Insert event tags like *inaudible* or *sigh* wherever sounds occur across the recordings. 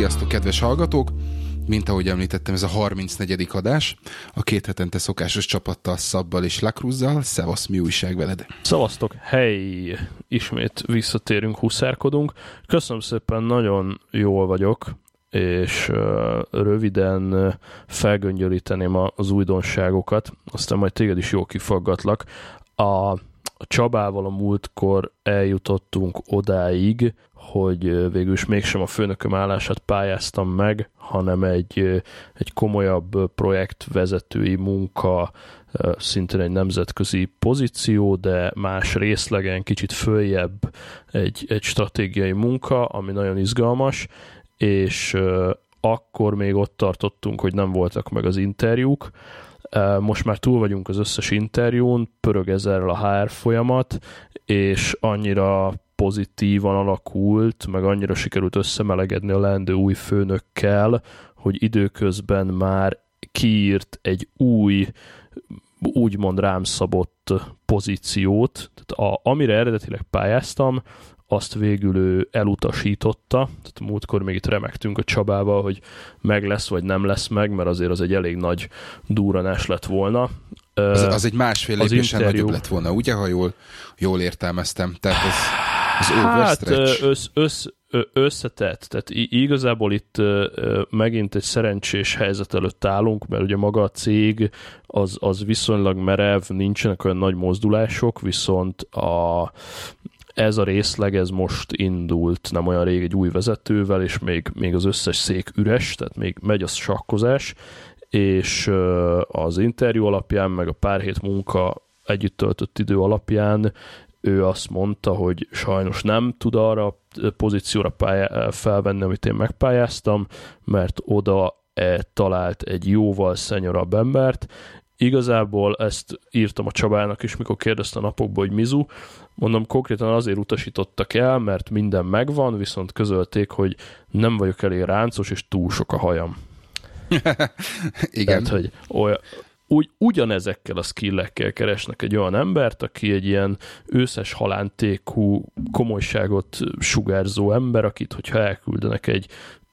Sziasztok, kedves hallgatók! Mint ahogy említettem, ez a 34. adás. A két hetente szokásos csapattal, Szabbal és Lakruzzal. Szevasz, mi újság veled? Szevasztok, hely! Ismét visszatérünk, huszárkodunk. Köszönöm szépen, nagyon jól vagyok, és röviden felgöngyölíteném az újdonságokat, aztán majd téged is jól kifaggatlak. A Csabával a múltkor eljutottunk odáig, hogy végül is mégsem a főnököm állását pályáztam meg, hanem egy, egy komolyabb projektvezetői munka, szintén egy nemzetközi pozíció, de más részlegen, kicsit följebb egy, egy stratégiai munka, ami nagyon izgalmas, és akkor még ott tartottunk, hogy nem voltak meg az interjúk, most már túl vagyunk az összes interjún, pörög ezerrel a HR folyamat, és annyira pozitívan alakult, meg annyira sikerült összemelegedni a leendő új főnökkel, hogy időközben már kiírt egy új, úgymond rám szabott pozíciót, tehát a, amire eredetileg pályáztam, azt végül ő elutasította, tehát múltkor még itt remektünk a Csabával, hogy meg lesz vagy nem lesz meg, mert azért az egy elég nagy duranás lett volna. Az, az egy másfél lépésen interjú... nagyobb lett volna, ugye, ha jól, jól értelmeztem? Tehát ez, az hát össz, össz, összetett, tehát igazából itt megint egy szerencsés helyzet előtt állunk, mert ugye maga a cég az, az viszonylag merev, nincsenek olyan nagy mozdulások, viszont a, ez a részleg, ez most indult nem olyan rég egy új vezetővel, és még, még az összes szék üres, tehát még megy a sakkozás, és az interjú alapján, meg a pár hét munka együtt töltött idő alapján ő azt mondta, hogy sajnos nem tud arra a pozícióra pályá- felvenni, amit én megpályáztam, mert oda e talált egy jóval szenyorabb embert. Igazából ezt írtam a Csabának is, mikor kérdezte a napokból, hogy Mizu, mondom, konkrétan azért utasítottak el, mert minden megvan, viszont közölték, hogy nem vagyok elég ráncos, és túl sok a hajam. *laughs* Igen. Tehát, hogy olyan, úgy, ugyanezekkel a skillekkel keresnek egy olyan embert, aki egy ilyen őszes halántékú komolyságot sugárzó ember, akit, hogyha elküldenek egy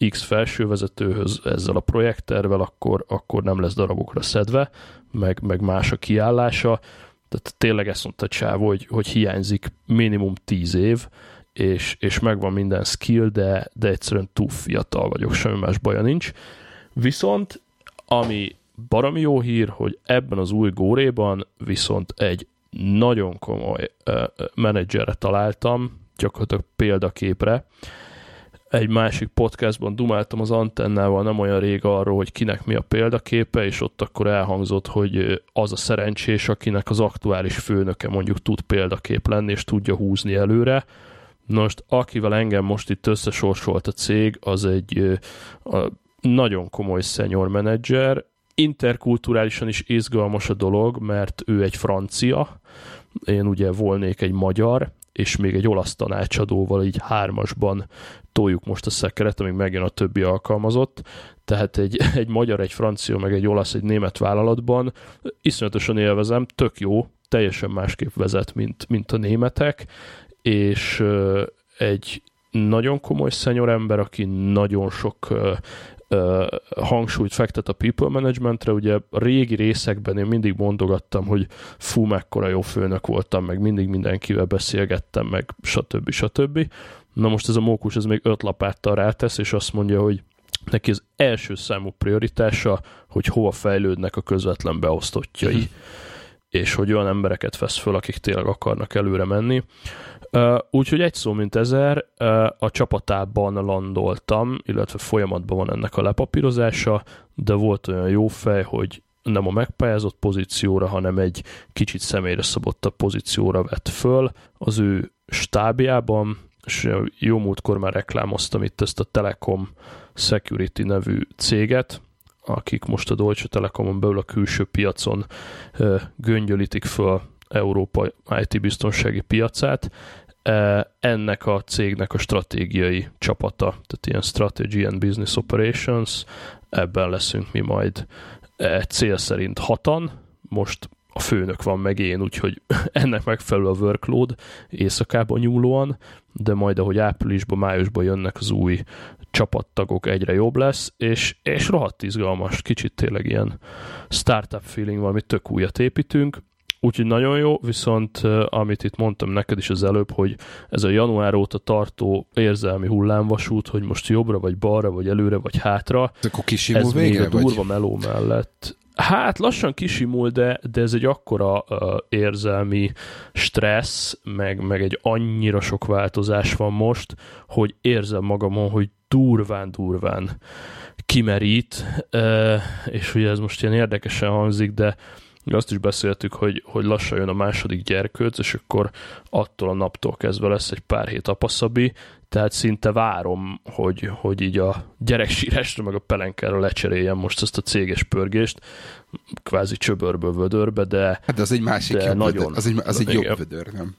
X felsővezetőhöz ezzel a projekttervel, akkor, akkor nem lesz darabokra szedve, meg, meg más a kiállása. Tehát tényleg ezt mondta Csávó, hogy, hogy hiányzik minimum 10 év, és, és megvan minden skill, de, de egyszerűen túl fiatal vagyok, semmi más baja nincs. Viszont, ami baromi jó hír, hogy ebben az új góréban viszont egy nagyon komoly uh, menedzserre találtam, gyakorlatilag példaképre. Egy másik podcastban dumáltam az antennával nem olyan rég arról, hogy kinek mi a példaképe, és ott akkor elhangzott, hogy az a szerencsés, akinek az aktuális főnöke mondjuk tud példakép lenni, és tudja húzni előre. Most, akivel engem most itt összesorsolt a cég, az egy nagyon komoly senior menedzser, interkulturálisan is izgalmas a dolog, mert ő egy francia, én ugye volnék egy magyar, és még egy olasz tanácsadóval így hármasban toljuk most a szekeret, amíg megjön a többi alkalmazott. Tehát egy, *laughs* egy magyar, egy francia, meg egy olasz, egy német vállalatban iszonyatosan élvezem, tök jó, teljesen másképp vezet, mint, mint a németek, és egy nagyon komoly szenyor ember, aki nagyon sok hangsúlyt fektet a people managementre, ugye a régi részekben én mindig mondogattam, hogy fú, mekkora jó főnök voltam, meg mindig mindenkivel beszélgettem, meg stb. stb. Na most ez a mókus ez még öt lapáttal rátesz, és azt mondja, hogy neki az első számú prioritása, hogy hova fejlődnek a közvetlen beosztottjai. *laughs* És hogy olyan embereket vesz föl, akik tényleg akarnak előre menni. Úgyhogy egy szó, mint ezer, a csapatában landoltam, illetve folyamatban van ennek a lepapírozása, de volt olyan jó fej, hogy nem a megpályázott pozícióra, hanem egy kicsit személyre szabottabb pozícióra vett föl az ő stábjában, és jó múltkor már reklámoztam itt ezt a Telekom Security nevű céget, akik most a Deutsche Telekomon belül a külső piacon göngyölítik föl Európa IT biztonsági piacát. Ennek a cégnek a stratégiai csapata, tehát ilyen Strategy and Business Operations, ebben leszünk mi majd cél szerint hatan, most a főnök van meg én, úgyhogy *laughs* ennek megfelelő a workload éjszakában nyúlóan, de majd ahogy áprilisban, májusban jönnek az új csapattagok egyre jobb lesz, és, és rohadt izgalmas, kicsit tényleg ilyen startup feeling, valami tök újat építünk, úgyhogy nagyon jó, viszont amit itt mondtam neked is az előbb, hogy ez a január óta tartó érzelmi hullámvasút, hogy most jobbra, vagy balra, vagy előre, vagy hátra, akkor ez még a durva vagy? meló mellett Hát lassan kisimul, de, de ez egy akkora uh, érzelmi stressz, meg, meg egy annyira sok változás van most, hogy érzem magamon, hogy durván-durván kimerít, uh, és ugye ez most ilyen érdekesen hangzik, de azt is beszéltük, hogy, hogy lassan jön a második gyerkőc, és akkor attól a naptól kezdve lesz egy pár hét apaszabi, tehát szinte várom, hogy, hogy így a gyereksírásra meg a pelenkára lecseréljem most ezt a céges pörgést, kvázi csöbörből vödörbe, de Hát az egy másik jobb nagyon, vödör, az egy, az egy jobb vödör, nem?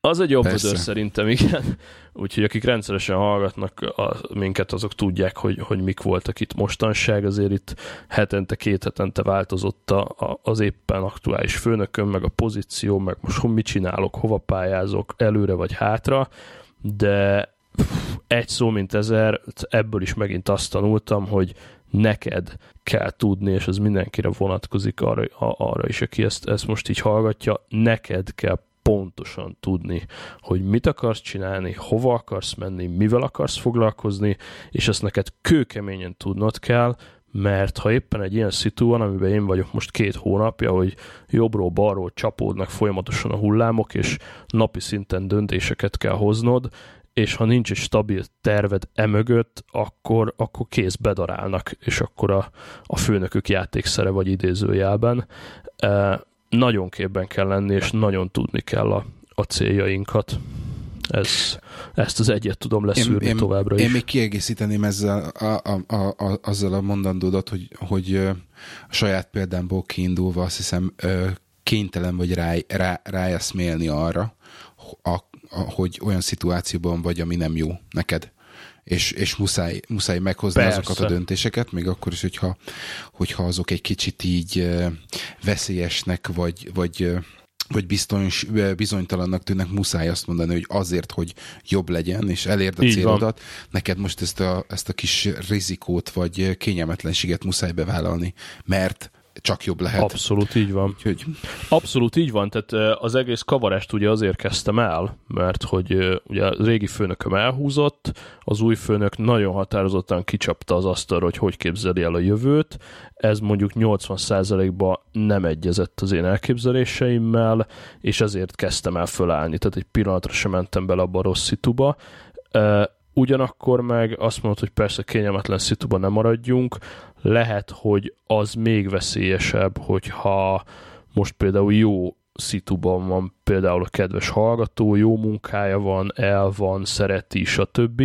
Az egy jobb Persze. szerintem, igen. *laughs* Úgyhogy akik rendszeresen hallgatnak a, minket, azok tudják, hogy, hogy mik voltak itt mostanság. Azért itt hetente, két hetente változott a, a, az éppen aktuális főnökön, meg a pozíció, meg most mit csinálok, hova pályázok, előre vagy hátra de egy szó, mint ezer, ebből is megint azt tanultam, hogy neked kell tudni, és ez mindenkire vonatkozik arra, arra is, aki ezt, ezt most így hallgatja, neked kell pontosan tudni, hogy mit akarsz csinálni, hova akarsz menni, mivel akarsz foglalkozni, és ezt neked kőkeményen tudnod kell, mert ha éppen egy ilyen szitu van, amiben én vagyok most két hónapja, hogy jobbról, balról csapódnak folyamatosan a hullámok, és napi szinten döntéseket kell hoznod, és ha nincs egy stabil terved emögött, akkor, akkor kész bedarálnak, és akkor a, a főnökök játékszere vagy idézőjelben. Nagyon képben kell lenni, és nagyon tudni kell a, a céljainkat. Ez, ezt az egyet tudom leszűrni én, továbbra is. Én még kiegészíteném ezzel a, a, a, a, azzal a mondandódat, hogy, hogy a saját példámból kiindulva azt hiszem kénytelen vagy rá, rá, ráeszmélni arra, a, a, hogy olyan szituációban vagy, ami nem jó neked és, és muszáj, muszáj meghozni Persze. azokat a döntéseket, még akkor is, hogyha, hogyha azok egy kicsit így veszélyesnek, vagy, vagy vagy biztons, bizonytalannak tűnnek, muszáj azt mondani, hogy azért, hogy jobb legyen, és elérd a Így célodat, van. neked most ezt a, ezt a kis rizikót, vagy kényelmetlenséget muszáj bevállalni, mert csak jobb lehet. Abszolút így van. Úgyhogy... Abszolút így van, tehát az egész kavarást ugye azért kezdtem el, mert hogy ugye a régi főnököm elhúzott, az új főnök nagyon határozottan kicsapta az asztalra, hogy hogy képzeli el a jövőt, ez mondjuk 80%-ban nem egyezett az én elképzeléseimmel, és ezért kezdtem el fölállni, tehát egy pillanatra sem mentem bele abba a rossz szituba, ugyanakkor meg azt mondod, hogy persze kényelmetlen szituban nem maradjunk, lehet, hogy az még veszélyesebb, hogyha most például jó szituban van például a kedves hallgató, jó munkája van, el van, szereti, stb.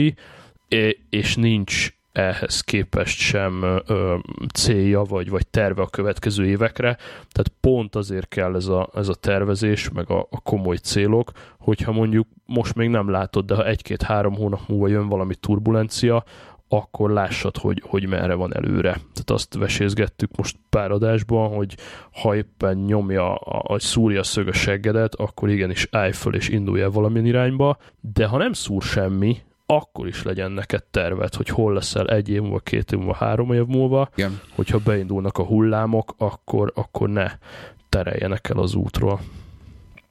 És nincs ehhez képest sem ö, célja vagy, vagy terve a következő évekre. Tehát pont azért kell ez a, ez a tervezés, meg a, a komoly célok, hogyha mondjuk most még nem látod, de ha egy-két-három hónap múlva jön valami turbulencia, akkor lássad, hogy, hogy merre van előre. Tehát azt vesézgettük most pár adásban, hogy ha éppen nyomja, a, szúrja szög a seggedet, akkor igenis állj föl és indulj el valamilyen irányba, de ha nem szúr semmi, akkor is legyen neked terved, hogy hol leszel egy év múlva, két év múlva, három év múlva, Igen. hogyha beindulnak a hullámok, akkor, akkor ne tereljenek el az útról.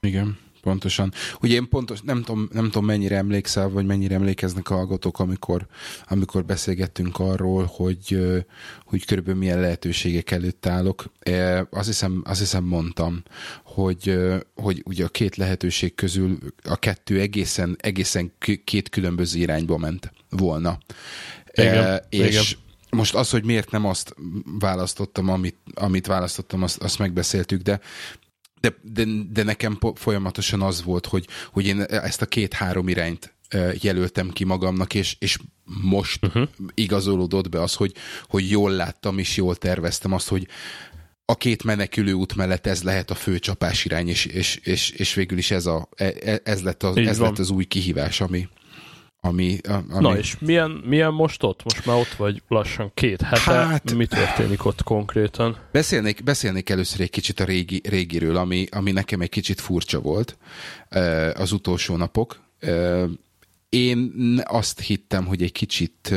Igen. Pontosan. Ugye én pontos, nem tudom, nem tudom mennyire emlékszel, vagy mennyire emlékeznek a hallgatók, amikor, amikor beszélgettünk arról, hogy, hogy körülbelül milyen lehetőségek előtt állok. Azt hiszem, azt hiszem mondtam, hogy, hogy ugye a két lehetőség közül a kettő egészen, egészen két különböző irányba ment volna. Igen, e, és igen. most az, hogy miért nem azt választottam, amit, amit választottam, azt, azt megbeszéltük, de de, de, de nekem folyamatosan az volt, hogy, hogy én ezt a két-három irányt jelöltem ki magamnak, és, és most uh-huh. igazolódott be az, hogy, hogy jól láttam és jól terveztem azt, hogy a két menekülő út mellett ez lehet a fő csapás irány, és, és, és, és végül is ez, a, e, e, ez, lett, az, ez lett az új kihívás, ami, Ami, ami... Na és milyen, milyen most ott? Most már ott vagy lassan két hete. Hát, mi történik ott konkrétan? Beszélnék, beszélnék először egy kicsit a régi, régiről, ami, ami nekem egy kicsit furcsa volt az utolsó napok. Én azt hittem, hogy egy kicsit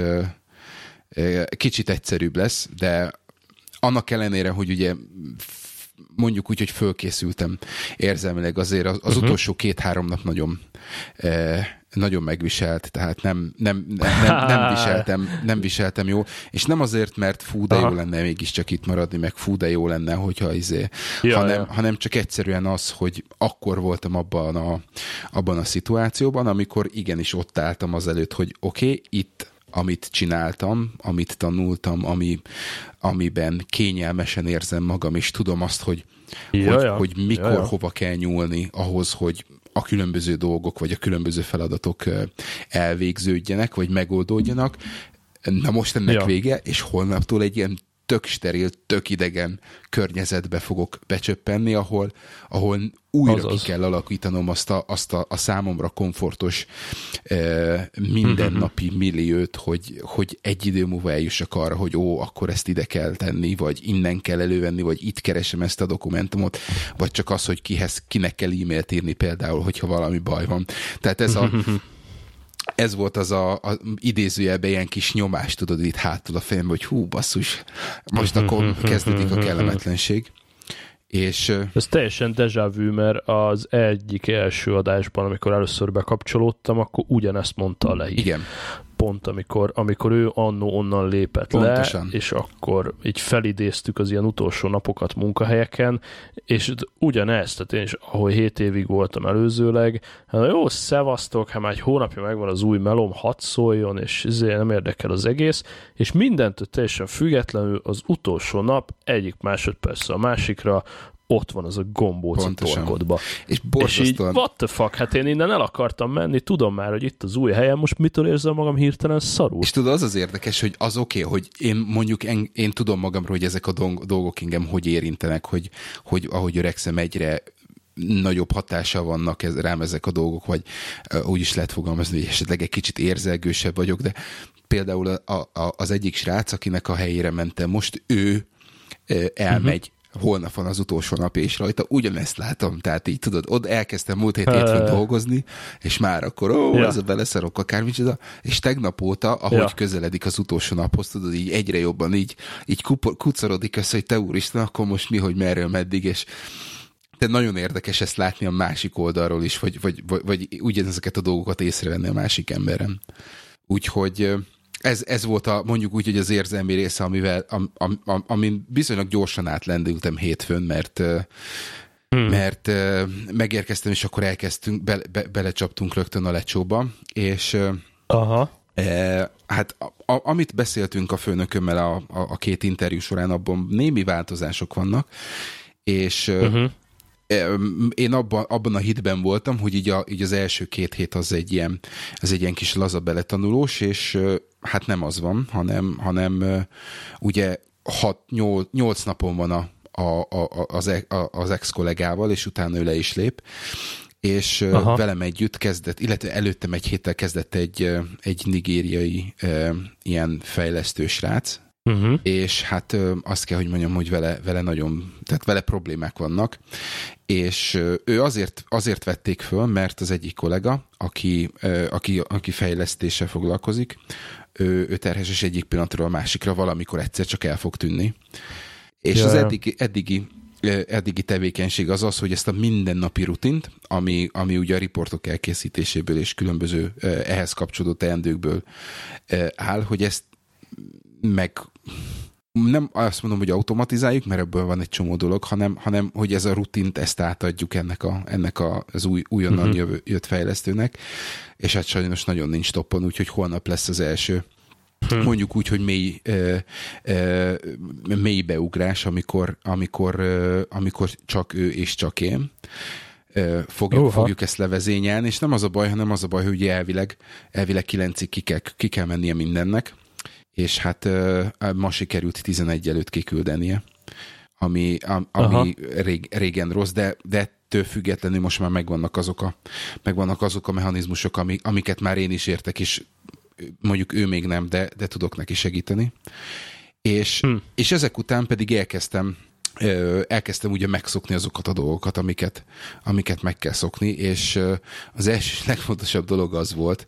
kicsit egyszerűbb lesz, de annak ellenére, hogy ugye mondjuk úgy, hogy fölkészültem érzelmileg, azért az, az uh-huh. utolsó két-három nap nagyon nagyon megviselt, tehát nem, nem, nem, nem, nem, *laughs* viseltem, nem viseltem jó, és nem azért, mert fú, de Aha. jó lenne mégiscsak itt maradni, meg fú, de jó lenne, hogyha izé, ja, hanem, ja. hanem csak egyszerűen az, hogy akkor voltam abban a, abban a szituációban, amikor igenis ott álltam az előtt, hogy oké, okay, itt amit csináltam, amit tanultam, ami, amiben kényelmesen érzem magam, és tudom azt, hogy, ja, hogy, ja. hogy mikor, ja, ja. hova kell nyúlni ahhoz, hogy a különböző dolgok, vagy a különböző feladatok elvégződjenek, vagy megoldódjanak. Na most ennek ja. vége, és holnaptól egy ilyen tök steril, tök idegen környezetbe fogok becsöppenni, ahol, ahol újra Azaz. ki kell alakítanom azt a, azt a, a számomra komfortos e, mindennapi mhm. milliót, hogy, hogy egy idő múlva eljussak arra, hogy ó, akkor ezt ide kell tenni, vagy innen kell elővenni, vagy itt keresem ezt a dokumentumot, vagy csak az, hogy kihez, kinek kell e-mailt írni például, hogyha valami baj van. Tehát ez a ez volt az a, a idézőjelben ilyen kis nyomás, tudod, itt hátul a fejemben, hogy hú, basszus, most akkor kezdődik a kellemetlenség. És, Ez teljesen déjà vu, mert az egyik első adásban, amikor először bekapcsolódtam, akkor ugyanezt mondta a lehí. Igen pont, amikor, amikor ő annó onnan lépett Pontosan. le, és akkor így felidéztük az ilyen utolsó napokat munkahelyeken, és ugyanezt, tehát én is, ahol 7 évig voltam előzőleg, hát jó, szevasztok, hát már egy hónapja megvan az új melom, hat szóljon, és ezért nem érdekel az egész, és mindentől teljesen függetlenül az utolsó nap egyik másodperc a másikra ott van az a gombóc a torkodba. És, és így, what the fuck, hát én innen el akartam menni, tudom már, hogy itt az új helyem, most mitől érzem magam hirtelen szarul. És tudod, az az érdekes, hogy az oké, okay, hogy én mondjuk en, én tudom magamról, hogy ezek a dolgok engem hogy érintenek, hogy, hogy ahogy öregszem egyre nagyobb hatása vannak ez, rám ezek a dolgok, vagy uh, úgy is lehet fogalmazni, hogy esetleg egy kicsit érzelgősebb vagyok, de például a, a, az egyik srác, akinek a helyére mentem most, ő elmegy holnap van az utolsó nap, és rajta ugyanezt látom, tehát így tudod, ott elkezdtem múlt hét hétfőn dolgozni, és már akkor, ó, ja. ez a beleszarok akármicsoda, és tegnap óta, ahogy ja. közeledik az utolsó naphoz, tudod, így egyre jobban így, így kucarodik össze, hogy te úristen, akkor most mi, hogy merről, meddig, és de nagyon érdekes ezt látni a másik oldalról is, vagy, vagy, vagy, vagy ugyanezeket a dolgokat észrevenni a másik emberen. Úgyhogy ez, ez volt a, mondjuk úgy, hogy az érzelmi része, amivel, am, am, am, amin bizonylag gyorsan átlendültem hétfőn, mert hmm. mert megérkeztem, és akkor elkezdtünk, be, be, belecsaptunk rögtön a lecsóba, és Aha. E, hát a, a, amit beszéltünk a főnökömmel a, a, a két interjú során, abban némi változások vannak, és uh-huh. én abban, abban a hitben voltam, hogy így, a, így az első két hét az egy ilyen, ez egy ilyen kis laza beletanulós, és hát nem az van, hanem, hanem ugye 6-8 napon van a, a, a, az, e, a, az ex-kollégával, és utána ő le is lép, és Aha. velem együtt kezdett, illetve előttem egy héttel kezdett egy, egy nigériai ilyen fejlesztő srác, Uh-huh. És hát azt kell, hogy mondjam, hogy vele, vele nagyon, tehát vele problémák vannak, és ő azért, azért vették föl, mert az egyik kollega, aki, aki, aki fejlesztéssel foglalkozik, ő, ő terhes, és egyik pillanatról a másikra valamikor egyszer csak el fog tűnni. És ja, az eddigi, eddigi eddigi tevékenység az az, hogy ezt a mindennapi rutint, ami, ami ugye a riportok elkészítéséből és különböző ehhez kapcsolódó teendőkből áll, hogy ezt meg nem azt mondom, hogy automatizáljuk, mert ebből van egy csomó dolog, hanem, hanem hogy ez a rutint, ezt átadjuk ennek, a, ennek a, az új, újonnan uh-huh. jövő, jött fejlesztőnek, és hát sajnos nagyon nincs toppon, úgyhogy holnap lesz az első Hmm. Mondjuk úgy, hogy mély, ö, ö, mély beugrás, amikor, amikor, ö, amikor csak ő és csak én. Fogjuk, fogjuk ezt levezényelni, és nem az a baj, hanem az a baj, hogy elvileg, elvileg kilencig ki kell, ki kell mennie mindennek, és hát ma sikerült 11 előtt kiküldenie, ami, ami rég, régen rossz, de, de ettől függetlenül most már megvannak azok a, megvannak azok a mechanizmusok, amik, amiket már én is értek, és mondjuk ő még nem, de, de tudok neki segíteni. És, hmm. és ezek után pedig elkezdtem elkezdtem ugye megszokni azokat a dolgokat, amiket, amiket meg kell szokni, és az első *laughs* legfontosabb dolog az volt,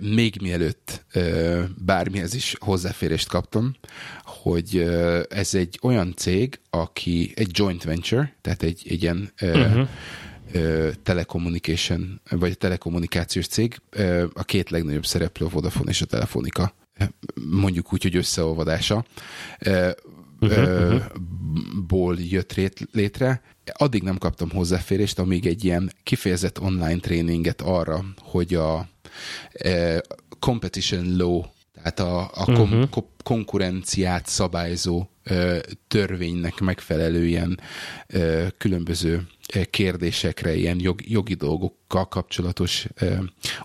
még mielőtt bármihez is hozzáférést kaptam, hogy ez egy olyan cég, aki egy joint venture, tehát egy, egy ilyen uh-huh. telecommunication, vagy telekommunikációs cég, a két legnagyobb szereplő a Vodafone és a Telefonika, mondjuk úgy, hogy összeolvadása, uh-huh, ból jött létre. Addig nem kaptam hozzáférést, amíg egy ilyen kifejezett online tréninget arra, hogy a competition law, tehát a, a kom- uh-huh. konkurenciát szabályzó törvénynek megfelelően különböző kérdésekre, ilyen jog, jogi dolgokkal kapcsolatos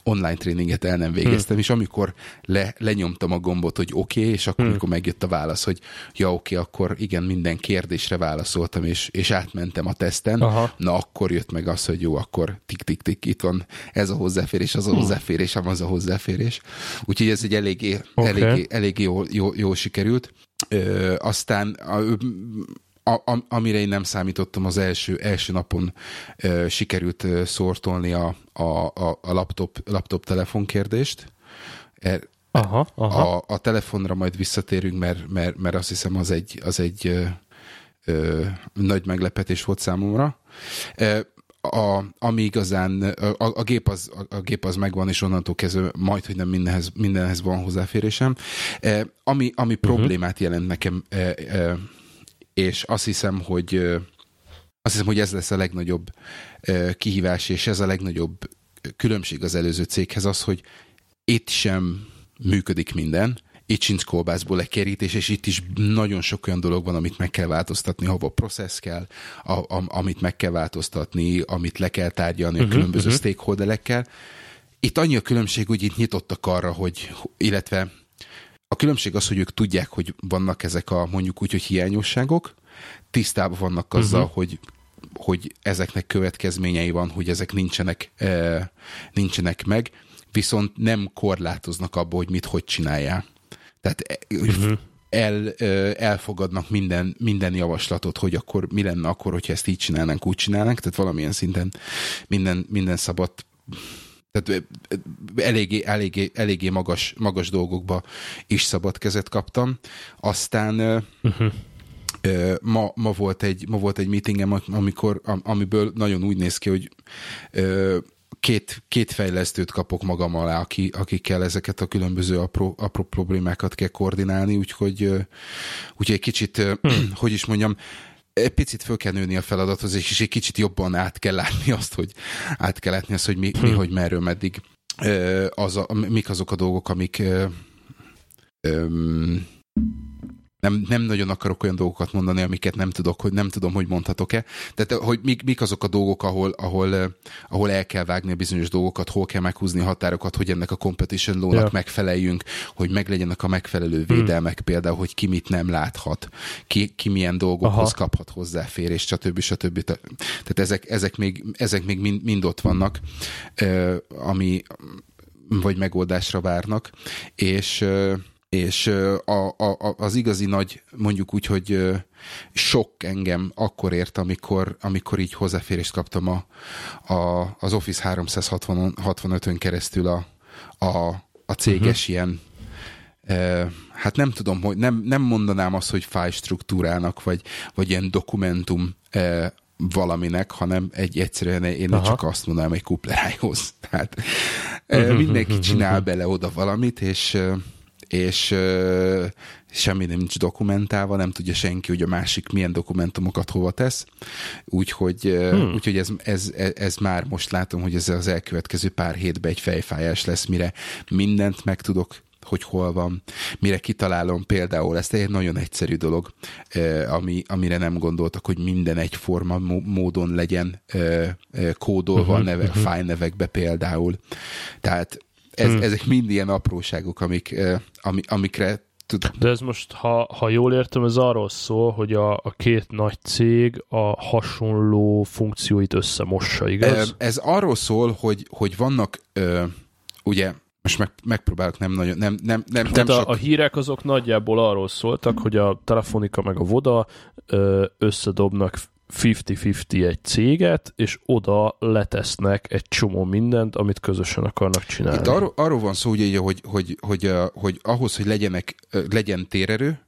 online tréninget el nem végeztem, hmm. és amikor le, lenyomtam a gombot, hogy oké, okay, és akkor, hmm. amikor megjött a válasz, hogy ja, oké, okay, akkor igen, minden kérdésre válaszoltam, és, és átmentem a teszten, Aha. na akkor jött meg az, hogy jó, akkor tik-tik-tik, itt van ez a hozzáférés, az a hmm. hozzáférés, az a hozzáférés. Úgyhogy ez egy eléggé, okay. eléggé, eléggé jól, jól, jól sikerült. Ö, aztán a, a, a, amire én nem számítottam, az első, első napon ö, sikerült ö, szortolni a, a, a, a laptop, laptop telefon kérdést. Er, aha, aha. A, a telefonra majd visszatérünk, mert, mert, mert azt hiszem az egy, az egy ö, ö, nagy meglepetés volt számomra. A, ami igazán, a, a, gép az, a, a gép az megvan, és onnantól kezdve majd, hogy nem mindenhez, mindenhez van hozzáférésem. E, ami, ami uh-huh. problémát jelent nekem e, e, és azt hiszem, hogy azt hiszem, hogy ez lesz a legnagyobb kihívás, és ez a legnagyobb különbség az előző céghez az, hogy itt sem működik minden, itt sincs kolbászból lekerítés, és itt is nagyon sok olyan dolog van, amit meg kell változtatni, hova processz kell, a, a, amit meg kell változtatni, amit le kell tárgyalni uh-huh, a mhm, különböző uh-huh. stakeholderekkel. Itt annyi a különbség, hogy itt nyitottak arra, hogy, illetve a különbség az, hogy ők tudják, hogy vannak ezek a mondjuk úgy, hogy hiányosságok, tisztában vannak azzal, uh-huh. hogy hogy ezeknek következményei van, hogy ezek nincsenek, e, nincsenek meg, viszont nem korlátoznak abba, hogy mit hogy csináljál. Tehát uh-huh. el, elfogadnak minden, minden javaslatot, hogy akkor mi lenne akkor, hogyha ezt így csinálnánk, úgy csinálnánk, tehát valamilyen szinten minden, minden szabad tehát eléggé, eléggé, eléggé magas, magas dolgokba is szabad kezet kaptam. Aztán uh-huh. ma, ma, volt egy, ma volt egy meetingem, amikor, amiből nagyon úgy néz ki, hogy két, két fejlesztőt kapok magam alá, aki, akikkel ezeket a különböző apró, apró problémákat kell koordinálni, úgyhogy, úgyhogy egy kicsit, hmm. *clears throat* hogy is mondjam, egy picit föl kell nőni a feladathoz, és egy kicsit jobban át kell látni azt, hogy át kell látni azt, hogy mi, mi hm. hogy merről, meddig. Az a, mik azok a dolgok, amik nem, nem nagyon akarok olyan dolgokat mondani, amiket nem tudok, hogy nem tudom, hogy mondhatok-e. Tehát, hogy mik, mik azok a dolgok, ahol, ahol, eh, ahol el kell vágni a bizonyos dolgokat, hol kell meghúzni a határokat, hogy ennek a competition law-nak yeah. megfeleljünk, hogy meglegyenek a megfelelő hmm. védelmek, hmm. például, hogy ki mit nem láthat, ki, ki milyen dolgokhoz Aha. kaphat hozzáférés, stb. stb. Tehát ezek, ezek még, ezek még mind, mind ott vannak, eh, ami vagy megoldásra várnak, és és a, a, az igazi nagy, mondjuk úgy, hogy sok engem akkor ért, amikor, amikor így hozzáférést kaptam a, a, az Office 365-ön keresztül a, a, a céges uh-huh. ilyen hát nem tudom, hogy nem, nem mondanám azt, hogy file struktúrának, vagy, vagy ilyen dokumentum valaminek, hanem egy egyszerűen én Aha. csak azt mondanám egy kuplerájhoz. Tehát uh-huh, mindenki csinál bele oda valamit, és és semmi nem nincs dokumentálva, nem tudja senki, hogy a másik milyen dokumentumokat hova tesz, úgyhogy, hmm. úgyhogy ez, ez, ez, ez már most látom, hogy ez az elkövetkező pár hétben egy fejfájás lesz, mire mindent meg tudok hogy hol van, mire kitalálom például, ezt egy nagyon egyszerű dolog, ami, amire nem gondoltak, hogy minden egyforma módon legyen kódolva uh-huh, a nevek, uh-huh. fájlnevekbe például. Tehát ez, hmm. ezek mind ilyen apróságok, amik, ami, amikre tudom. De ez most, ha, ha jól értem, ez arról szól, hogy a, a két nagy cég a hasonló funkcióit összemossa, igaz? Ez arról szól, hogy, hogy vannak, ö, ugye, most meg, megpróbálok nem nagyon, nem, nem, nem, nem a, sok... a hírek azok nagyjából arról szóltak, hogy a Telefonika meg a Voda ö, összedobnak 50-50 egy céget, és oda letesznek egy csomó mindent, amit közösen akarnak csinálni. Itt arról, arról van szó, ugye, hogy, hogy, hogy, hogy, ahhoz, hogy legyenek, legyen térerő,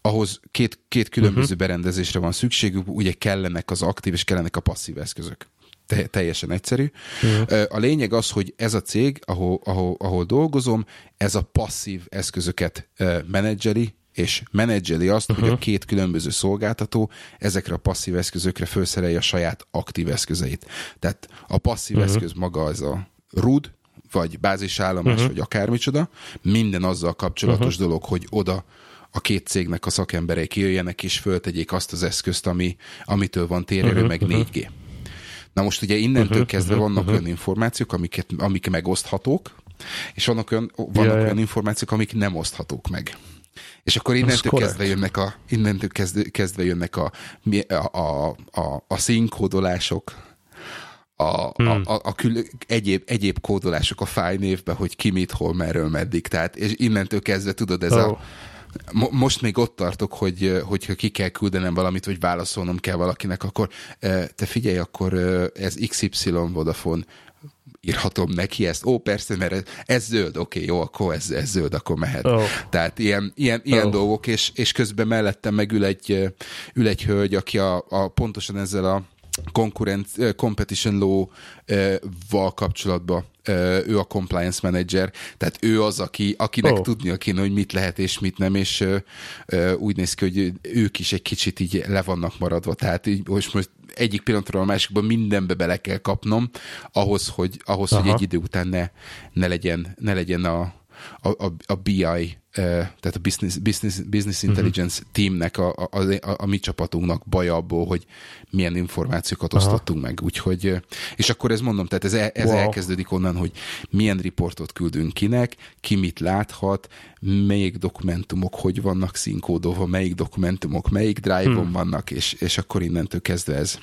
ahhoz két, két különböző uh-huh. berendezésre van szükségük, ugye kellenek az aktív és kellenek a passzív eszközök. Te, teljesen egyszerű. Uh-huh. A lényeg az, hogy ez a cég, ahol, ahol, ahol dolgozom, ez a passzív eszközöket menedzseli, és menedzseli azt, uh-huh. hogy a két különböző szolgáltató ezekre a passzív eszközökre felszerelje a saját aktív eszközeit. Tehát a passzív uh-huh. eszköz maga az a RUD, vagy bázisállomás, uh-huh. vagy akármicsoda, minden azzal kapcsolatos uh-huh. dolog, hogy oda a két cégnek a szakemberei kijöjjenek és föltegyék azt az eszközt, ami, amitől van térerő, uh-huh. meg 4G. Na most ugye innentől uh-huh. kezdve vannak uh-huh. olyan információk, amiket, amik megoszthatók, és vannak olyan, vannak ja, olyan információk, amik nem oszthatók meg. És akkor innentől kezdve jönnek a, innentől kezdve, kezdve jönnek a, a, a, a, a színkódolások, a, hmm. a, a, a kül, egyéb, egyéb kódolások a fájnévbe, hogy ki mit, hol, merről, meddig. Tehát, és innentől kezdve tudod, ez oh. a most még ott tartok, hogy hogyha ki kell küldenem valamit, vagy válaszolnom kell valakinek, akkor te figyelj, akkor ez XY Vodafone írhatom neki ezt. Ó, persze, mert ez, zöld, oké, okay, jó, akkor ez, ez zöld, akkor mehet. Oh. Tehát ilyen, ilyen, ilyen oh. dolgok, és, és közben mellettem meg ül egy, ül egy hölgy, aki a, a pontosan ezzel a competition law-val kapcsolatban ő a compliance manager, tehát ő az, aki, akinek oh. tudnia kéne, hogy mit lehet és mit nem, és úgy néz ki, hogy ők is egy kicsit így le vannak maradva, tehát így most, most egyik pillanatról a másikban mindenbe bele kell kapnom, ahhoz, hogy, ahhoz, hogy egy idő után ne, ne legyen, ne legyen a, a, a, a BI, tehát a Business, business, business. Intelligence uh-huh. teamnek, a, a, a, a mi csapatunknak baj abból, hogy milyen információkat Aha. osztottunk meg. Úgyhogy, és akkor ez mondom, tehát ez, ez wow. elkezdődik onnan, hogy milyen riportot küldünk kinek, ki mit láthat, melyik dokumentumok hogy vannak színkódolva, melyik dokumentumok melyik drive-on hmm. vannak, és, és akkor innentől kezdve ez.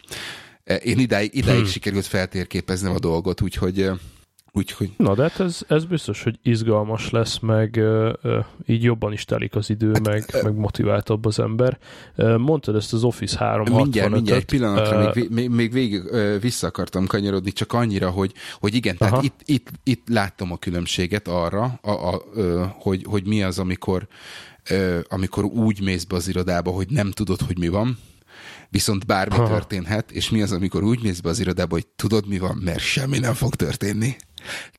Én idáig, idáig hmm. sikerült feltérképeznem a dolgot, úgyhogy Úgyhogy... Na, de hát ez, ez biztos, hogy izgalmas lesz, meg ö, ö, így jobban is telik az idő, hát, meg, ö, meg motiváltabb az ember. Mondtad ezt az Office 365 Mindjárt, mindjárt, egy pillanatra uh, még, még, még végig ö, vissza akartam kanyarodni, csak annyira, hogy, hogy igen, tehát itt, itt, itt láttam a különbséget arra, a, a, ö, hogy, hogy mi az, amikor, ö, amikor úgy mész be az irodába, hogy nem tudod, hogy mi van, viszont bármi Aha. történhet, és mi az, amikor úgy mész be az irodába, hogy tudod, mi van, mert semmi nem fog történni.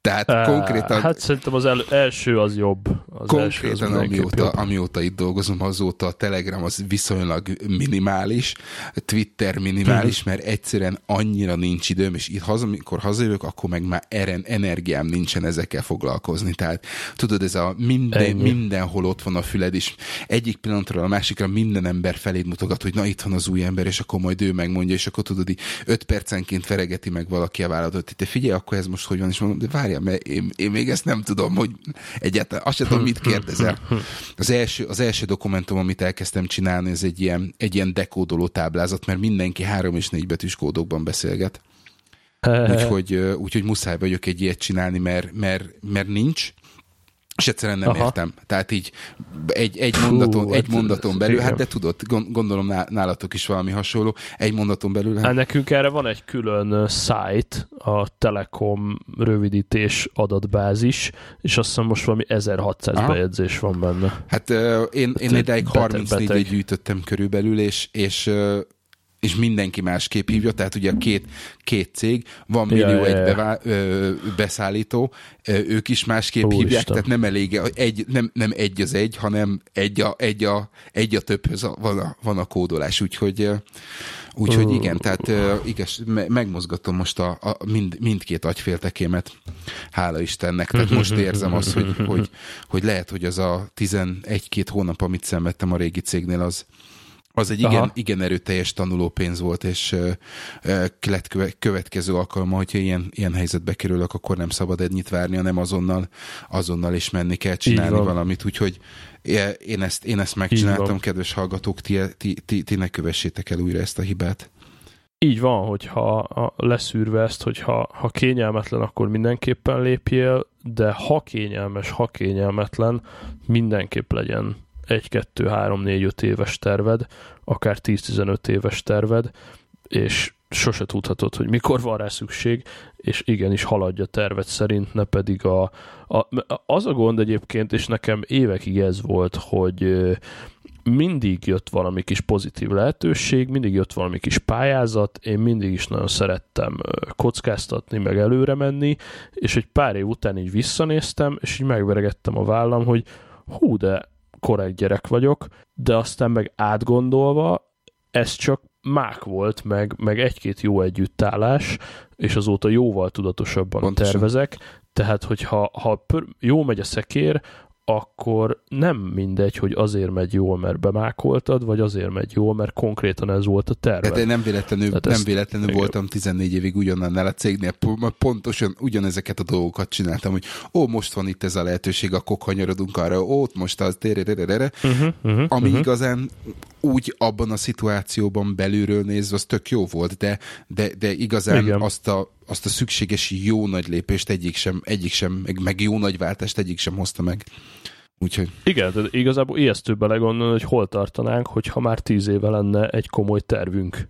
Tehát uh, konkrétan... Hát szerintem az el, első az jobb. Az konkrétan első az amióta, jobb. amióta itt dolgozom, azóta a Telegram az viszonylag minimális, Twitter minimális, hmm. mert egyszerűen annyira nincs időm, és itt haza, amikor hazajövök, akkor meg már eren, energiám nincsen ezekkel foglalkozni. Tehát tudod, ez a minden, mindenhol ott van a füled, és egyik pillanatról a másikra minden ember feléd mutogat, hogy na itt van az új ember, és akkor majd ő megmondja, és akkor tudod, így öt percenként veregeti meg valaki a vállalatot, te figyelj, akkor ez most hogy van, és mondom, de várjál, mert én, én még ezt nem tudom, hogy egyáltalán azt sem tudom, mit kérdezel. Az első, az első dokumentum, amit elkezdtem csinálni, ez egy ilyen, egy ilyen dekódoló táblázat, mert mindenki három és négy betűs kódokban beszélget. *laughs* úgyhogy, úgyhogy muszáj vagyok egy ilyet csinálni, mert, mert, mert nincs, és egyszerűen nem Aha. értem. Tehát így egy, egy, mondaton, egy hát, mondaton belül, igen. hát de tudod, gondolom nálatok is valami hasonló, egy mondaton belül. Hát... hát nekünk erre van egy külön site, a Telekom rövidítés adatbázis, és azt hiszem most valami 1600 Aha. bejegyzés van benne. Hát uh, én, én idáig 34 gyűjtöttem körülbelül, és, és uh, és mindenki másképp hívja, tehát ugye a két, két cég, van millió ja, egy ja, bevá, ö, beszállító, ö, ők is másképp Ó, hívják, Isten. tehát nem elég, egy, nem, nem egy az egy, hanem egy a, egy a, egy a többhöz van, a, van a kódolás, úgyhogy Úgyhogy igen, tehát uh, igaz, megmozgatom most a, a mind, mindkét agyféltekémet, hála Istennek. Tehát most érzem azt, hogy, hogy, hogy lehet, hogy az a 11-2 hónap, amit szenvedtem a régi cégnél, az, az egy igen, igen erőteljes tanulópénz volt, és uh, lett köve, következő alkalma, hogyha ilyen, ilyen helyzetbe kerülök, akkor nem szabad ennyit várni, hanem azonnal, azonnal is menni kell csinálni valamit, úgyhogy én ezt, én ezt megcsináltam, kedves hallgatók, ti, ti, ti, ti ne kövessétek el újra ezt a hibát. Így van, hogyha leszűrve ezt, hogyha ha kényelmetlen, akkor mindenképpen lépjél, de ha kényelmes, ha kényelmetlen, mindenképp legyen egy, kettő, három, négy, öt éves terved, akár 10-15 éves terved, és sose tudhatod, hogy mikor van rá szükség, és igenis haladja tervet szerint, ne pedig a, a, az a gond egyébként, és nekem évekig ez volt, hogy mindig jött valami kis pozitív lehetőség, mindig jött valami kis pályázat, én mindig is nagyon szerettem kockáztatni, meg előre menni, és egy pár év után így visszanéztem, és így megveregettem a vállam, hogy hú, de korrekt gyerek vagyok, de aztán meg átgondolva, ez csak mák volt, meg, meg egy-két jó együttállás, és azóta jóval tudatosabban Pontosan. tervezek, tehát hogyha ha pör, jó megy a szekér, akkor nem mindegy, hogy azért megy jól, mert bemákoltad, vagy azért megy jól, mert konkrétan ez volt a terve. Hát én nem véletlenül, Tehát nem véletlenül igen. voltam 14 évig ugyanannál a cégnél, pontosan ugyanezeket a dolgokat csináltam, hogy ó, most van itt ez a lehetőség, akkor kanyarodunk arra, ó, most az, uh-huh, uh-huh, ami uh-huh. igazán úgy abban a szituációban belülről nézve, az tök jó volt, de, de, de igazán Igen. azt a, azt a szükséges jó nagy lépést egyik sem, egyik sem meg, meg jó nagy váltást egyik sem hozta meg. Úgyhogy... Igen, de igazából ijesztő belegondolni, hogy hol tartanánk, hogyha már tíz éve lenne egy komoly tervünk.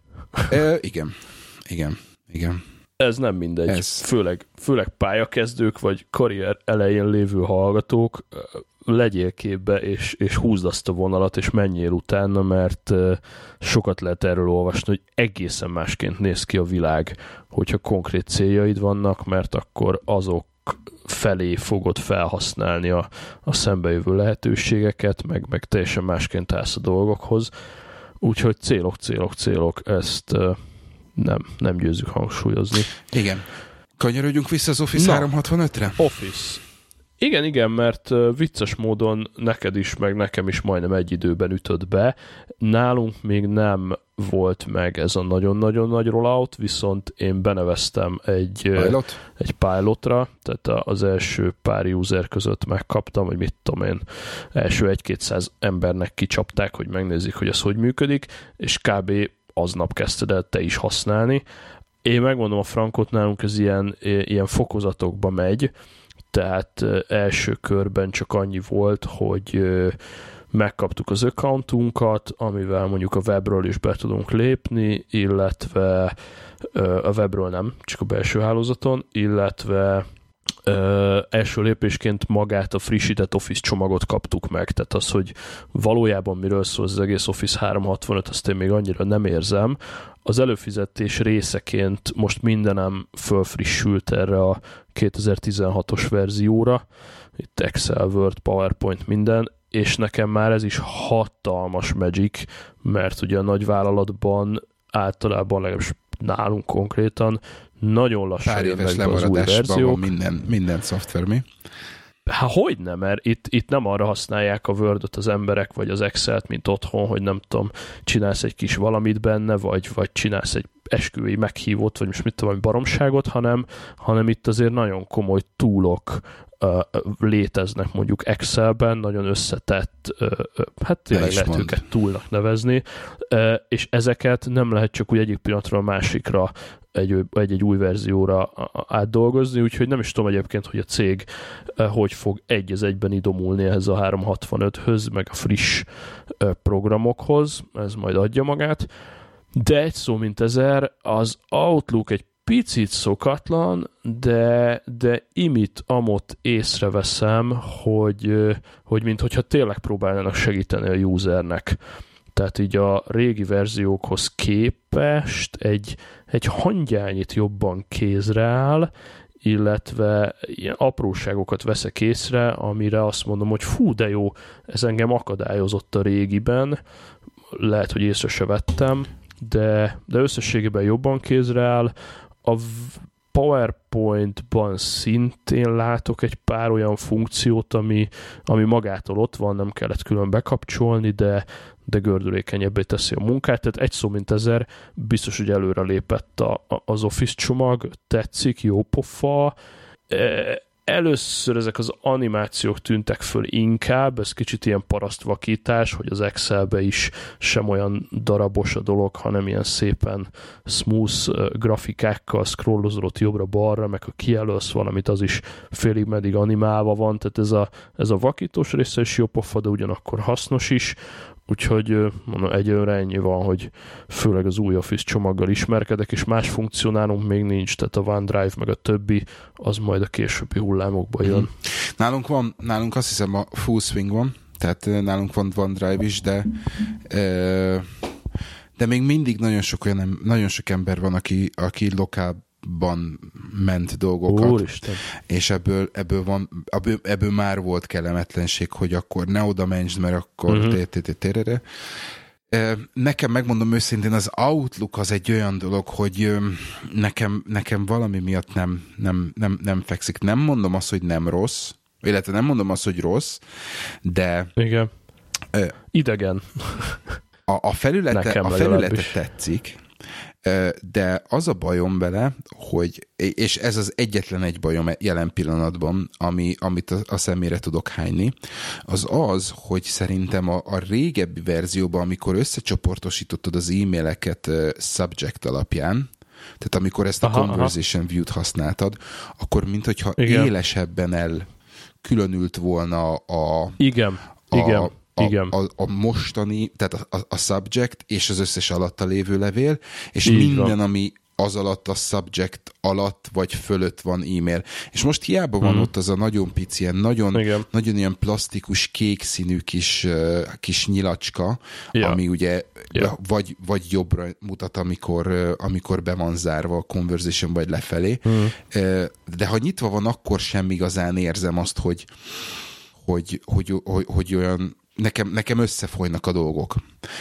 E, igen, igen, igen. Ez nem mindegy. Ez... Főleg, főleg pályakezdők, vagy karrier elején lévő hallgatók legyél képbe, és, és húzd azt a vonalat, és menjél utána, mert sokat lehet erről olvasni, hogy egészen másként néz ki a világ, hogyha konkrét céljaid vannak, mert akkor azok felé fogod felhasználni a, a szembejövő lehetőségeket, meg, meg teljesen másként állsz a dolgokhoz. Úgyhogy célok, célok, célok, ezt nem, nem győzzük hangsúlyozni. Igen. Kanyarodjunk vissza az Office Na, 365-re? Office. Igen, igen, mert vicces módon neked is, meg nekem is majdnem egy időben ütött be. Nálunk még nem volt meg ez a nagyon-nagyon nagy rollout, viszont én beneveztem egy, Pilot? egy pilotra, tehát az első pár user között megkaptam, hogy mit tudom én, első egy-kétszáz embernek kicsapták, hogy megnézik, hogy ez hogy működik, és kb. aznap kezdted el te is használni. Én megmondom a frankot, nálunk ez ilyen, ilyen fokozatokba megy, tehát első körben csak annyi volt, hogy megkaptuk az accountunkat, amivel mondjuk a webről is be tudunk lépni, illetve a webről nem, csak a belső hálózaton, illetve Ö, első lépésként magát a frissített Office csomagot kaptuk meg, tehát az, hogy valójában miről szól az egész Office 365, azt én még annyira nem érzem. Az előfizetés részeként most mindenem fölfrissült erre a 2016-os verzióra, itt Excel, Word, PowerPoint, minden, és nekem már ez is hatalmas magic, mert ugye a nagyvállalatban általában legalábbis nálunk konkrétan nagyon lassan Pár éves az új verziók. Van minden, minden szoftver, mi? Hát hogy nem, mert itt, itt nem arra használják a word az emberek, vagy az Excel-t, mint otthon, hogy nem tudom, csinálsz egy kis valamit benne, vagy, vagy csinálsz egy esküvői meghívót, vagy most mit tudom, baromságot, hanem, hanem itt azért nagyon komoly túlok léteznek mondjuk Excelben, nagyon összetett, hát tényleg lehet mond. őket túlnak nevezni, és ezeket nem lehet csak úgy egyik pillanatról a másikra egy, egy, egy új verzióra átdolgozni, úgyhogy nem is tudom egyébként, hogy a cég hogy fog egy az egyben idomulni ehhez a 365-höz, meg a friss programokhoz, ez majd adja magát. De egy szó mint ezer, az Outlook egy picit szokatlan, de, de imit amot észreveszem, hogy, hogy mintha tényleg próbálnának segíteni a usernek. Tehát így a régi verziókhoz képest egy, egy hangyányit jobban kézre áll, illetve ilyen apróságokat veszek észre, amire azt mondom, hogy fú, de jó, ez engem akadályozott a régiben, lehet, hogy észre se vettem, de, de összességében jobban kézre áll, a PowerPoint-ban szintén látok egy pár olyan funkciót, ami, ami magától ott van, nem kellett külön bekapcsolni, de, de gördülékenyebbé teszi a munkát. Tehát egy szó mint ezer, biztos, hogy előre lépett a, a, az Office csomag, tetszik, jó pofa, e, először ezek az animációk tűntek föl inkább, ez kicsit ilyen parasztvakítás, hogy az Excelbe is sem olyan darabos a dolog, hanem ilyen szépen smooth grafikákkal scrollozolott jobbra-balra, meg ha kijelölsz valamit, az is félig meddig animálva van, tehát ez a, ez a vakítós része is jó pofa, de ugyanakkor hasznos is. Úgyhogy mondom, egyőre ennyi van, hogy főleg az új Office csomaggal ismerkedek, és más funkcionálunk még nincs, tehát a OneDrive meg a többi, az majd a későbbi hullámokban jön. Hmm. Nálunk van, nálunk azt hiszem a full swing van, tehát nálunk van OneDrive is, de de még mindig nagyon sok olyan, nagyon sok ember van, aki, aki lokál ban ment dolgokat. Úristen. És ebből, ebből, van, ebből, ebből már volt kellemetlenség, hogy akkor ne oda menj, mert akkor uh-huh. Nekem megmondom őszintén, az Outlook az egy olyan dolog, hogy nekem, nekem valami miatt nem, nem, nem, nem fekszik. Nem mondom azt, hogy nem rossz, illetve nem mondom azt, hogy rossz, de... Igen. Idegen. A, a felülete, a felülete tetszik, de az a bajom vele, hogy, és ez az egyetlen egy bajom jelen pillanatban, ami, amit a, a szemére tudok hányni, az az, hogy szerintem a, a régebbi verzióban, amikor összecsoportosítottad az e-maileket subject alapján, tehát amikor ezt a aha, conversation aha. view-t használtad, akkor mintha élesebben el különült volna a, igen, a, igen Igen. A, a mostani, tehát a, a, a subject és az összes alatta lévő levél, és Így minden, van. ami az alatt a subject alatt vagy fölött van e-mail. És most hiába van mm. ott az a nagyon pici, ilyen nagyon, Igen. nagyon ilyen plastikus, kék színű kis, kis nyilacska, ja. ami ugye ja. vagy, vagy jobbra mutat, amikor, amikor be van zárva a conversation, vagy lefelé. Mm. Uh, de ha nyitva van, akkor sem igazán érzem azt, hogy hogy, hogy, hogy, hogy olyan nekem, nekem összefolynak a dolgok.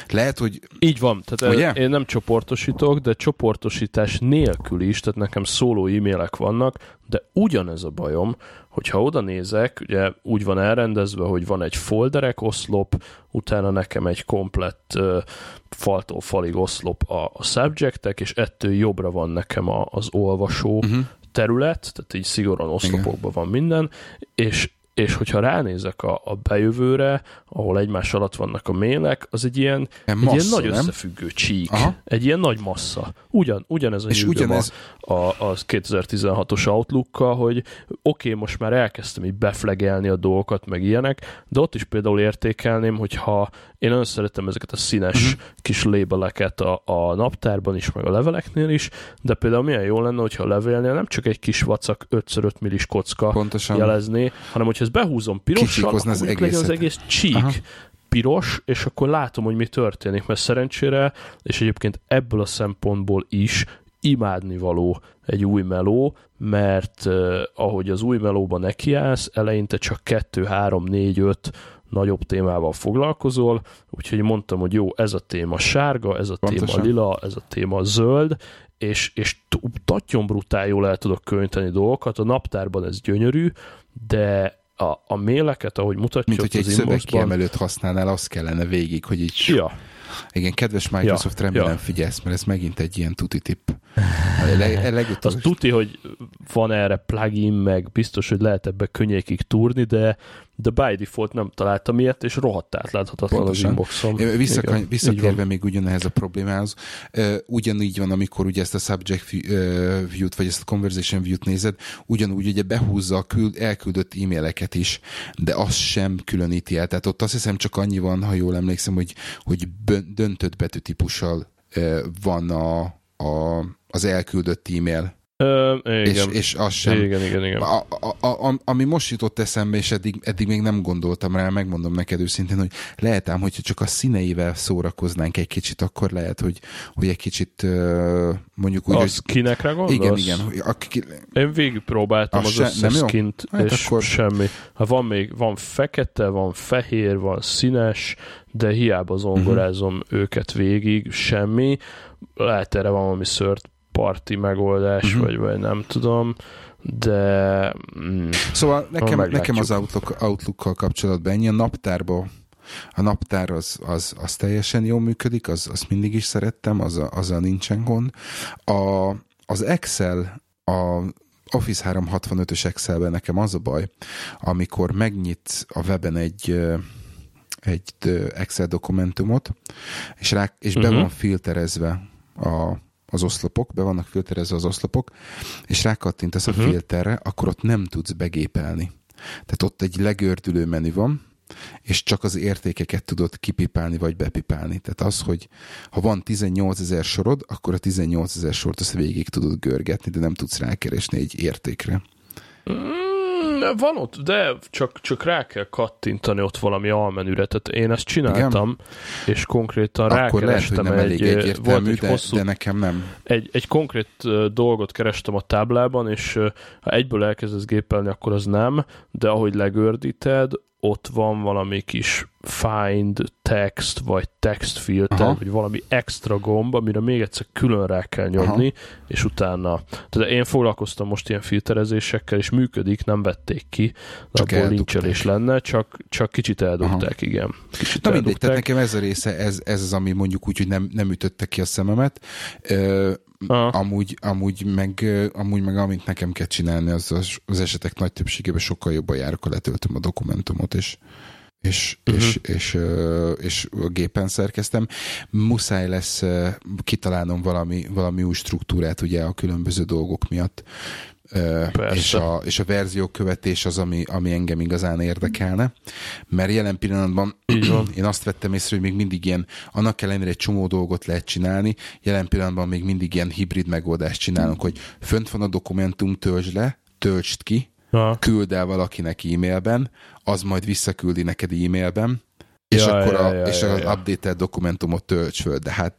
Lehet, hogy... Így van, tehát ugye? én nem csoportosítok, de csoportosítás nélkül is, tehát nekem szóló e-mailek vannak, de ugyanez a bajom, hogyha oda nézek, ugye úgy van elrendezve, hogy van egy folderek oszlop, utána nekem egy komplett uh, faltól falig oszlop a, a subjectek, és ettől jobbra van nekem a, az olvasó uh-huh terület, tehát így szigorúan oszlopokban van minden, és és hogyha ránézek a, a bejövőre, ahol egymás alatt vannak a mélek, az egy ilyen, massza, egy ilyen nagy nem? összefüggő csík, Aha. egy ilyen nagy massza. Ugyan, ugyanez a és ugyanez... a, a, a 2016-os Outlookkal, hogy oké, okay, most már elkezdtem így beflegelni a dolgokat, meg ilyenek, de ott is például értékelném, hogyha én nagyon szeretem ezeket a színes uh-huh. kis labeleket a, a naptárban is, meg a leveleknél is, de például milyen jó lenne, hogyha a levélnél nem csak egy kis vacak 5x5 millis kocka Pontosan. jelezné, hanem hogyha ezt behúzom pirossal, akkor az egész legyen az egész csík, Aha. piros, és akkor látom, hogy mi történik, mert szerencsére, és egyébként ebből a szempontból is imádni való egy új meló, mert uh, ahogy az új melóba nekiállsz, eleinte csak 2, 3, 4, 5 nagyobb témával foglalkozol, úgyhogy mondtam, hogy jó, ez a téma sárga, ez a Pontosan. téma lila, ez a téma zöld, és, és tatyon brutál jól el tudok könyvteni dolgokat, a naptárban ez gyönyörű, de a, a méleket, ahogy mutatja Mint hogy egy szövegkiemelőt használnál, az kellene végig, hogy így... Ja. Igen, kedves Microsoft, ja, remélem ja. figyelsz, mert ez megint egy ilyen tuti tipp. *laughs* Az tuti, hogy van erre plugin, meg biztos, hogy lehet ebbe könnyékig túrni, de de by default nem találtam ilyet, és rohadt átláthatatlan Pontosan. az inboxom. Vissza, visszatérve még ugyanehhez a problémához, ugyanígy van, amikor ugye ezt a subject view-t, vagy ezt a conversation view-t nézed, ugyanúgy ugye behúzza a küld, elküldött e-maileket is, de az sem különíti el. Tehát ott azt hiszem csak annyi van, ha jól emlékszem, hogy, hogy döntött betűtípussal van a, a, az elküldött e-mail Ö, igen. És, és az sem. Igen, igen, igen. A, a, a, ami most jutott eszembe, és eddig, eddig még nem gondoltam rá, megmondom neked őszintén, hogy lehet ám, hogyha csak a színeivel szórakoznánk egy kicsit, akkor lehet, hogy, hogy egy kicsit mondjuk úgy, a hogy... skinekre gondolsz? Igen, igen. A, ki... Én végig próbáltam az, se, összes skint, hát és akkor... semmi. Ha van még, van fekete, van fehér, van színes, de hiába zongorázom uh-huh. őket végig, semmi. Lehet erre van valami szört parti megoldás, uh-huh. vagy, vagy nem tudom, de... Mm, szóval nekem, nekem az Outlook, Outlook-kal kapcsolatban ennyi a naptárban a naptár az, az, az teljesen jól működik, az, az mindig is szerettem, az a, az a nincsen gond. A, az Excel, a Office 365-ös Excelben nekem az a baj, amikor megnyit a weben egy egy Excel dokumentumot, és, rá, és be uh-huh. van filterezve a, az oszlopok, be vannak filterezve az oszlopok, és rákattintasz uh-huh. a mhm. filterre, akkor ott nem tudsz begépelni. Tehát ott egy legördülő menü van, és csak az értékeket tudod kipipálni vagy bepipálni. Tehát az, hogy ha van 18 ezer sorod, akkor a 18 ezer sort azt végig tudod görgetni, de nem tudsz rákeresni egy értékre. Mm, van ott, de csak, csak rá kell kattintani ott valami almenüre. Tehát én ezt csináltam, Igen? és konkrétan Akkor rákerestem lehet, hogy nem egy, elég volt egy de, hosszú, de nekem nem. Egy, egy konkrét dolgot kerestem a táblában, és ha egyből elkezdesz gépelni, akkor az nem, de ahogy legördíted, ott van valami kis find text, vagy text filter, Aha. vagy valami extra gomb, amire még egyszer külön rá kell nyomni, Aha. és utána. Tehát én foglalkoztam most ilyen filterezésekkel, és működik, nem vették ki, csak abból lincselés lenne, csak, csak kicsit eldugták, Aha. igen. Kicsit Na mindegy, tehát nekem ez a része, ez, ez az, ami mondjuk úgy, hogy nem, nem ütötte ki a szememet. Ö, amúgy, amúgy, meg, amúgy meg amit nekem kell csinálni, az, az, esetek nagy többségében sokkal jobban járok, ha letöltöm a dokumentumot, és és, uh-huh. és, és, és, és gépen szerkeztem. Muszáj lesz kitalálnom valami, valami új struktúrát ugye a különböző dolgok miatt. És a, és a verzió követés az, ami, ami engem igazán érdekelne. Mert jelen pillanatban *clears throat* én azt vettem észre, hogy még mindig ilyen, annak ellenére egy csomó dolgot lehet csinálni, jelen pillanatban még mindig ilyen hibrid megoldást csinálunk, hogy fönt van a dokumentum, töltsd le, töltsd ki, ha. küld el valakinek e-mailben, az majd visszaküldi neked e-mailben, és ja, akkor a, ja, ja, és ja, az ja. update dokumentumot tölts föl, de hát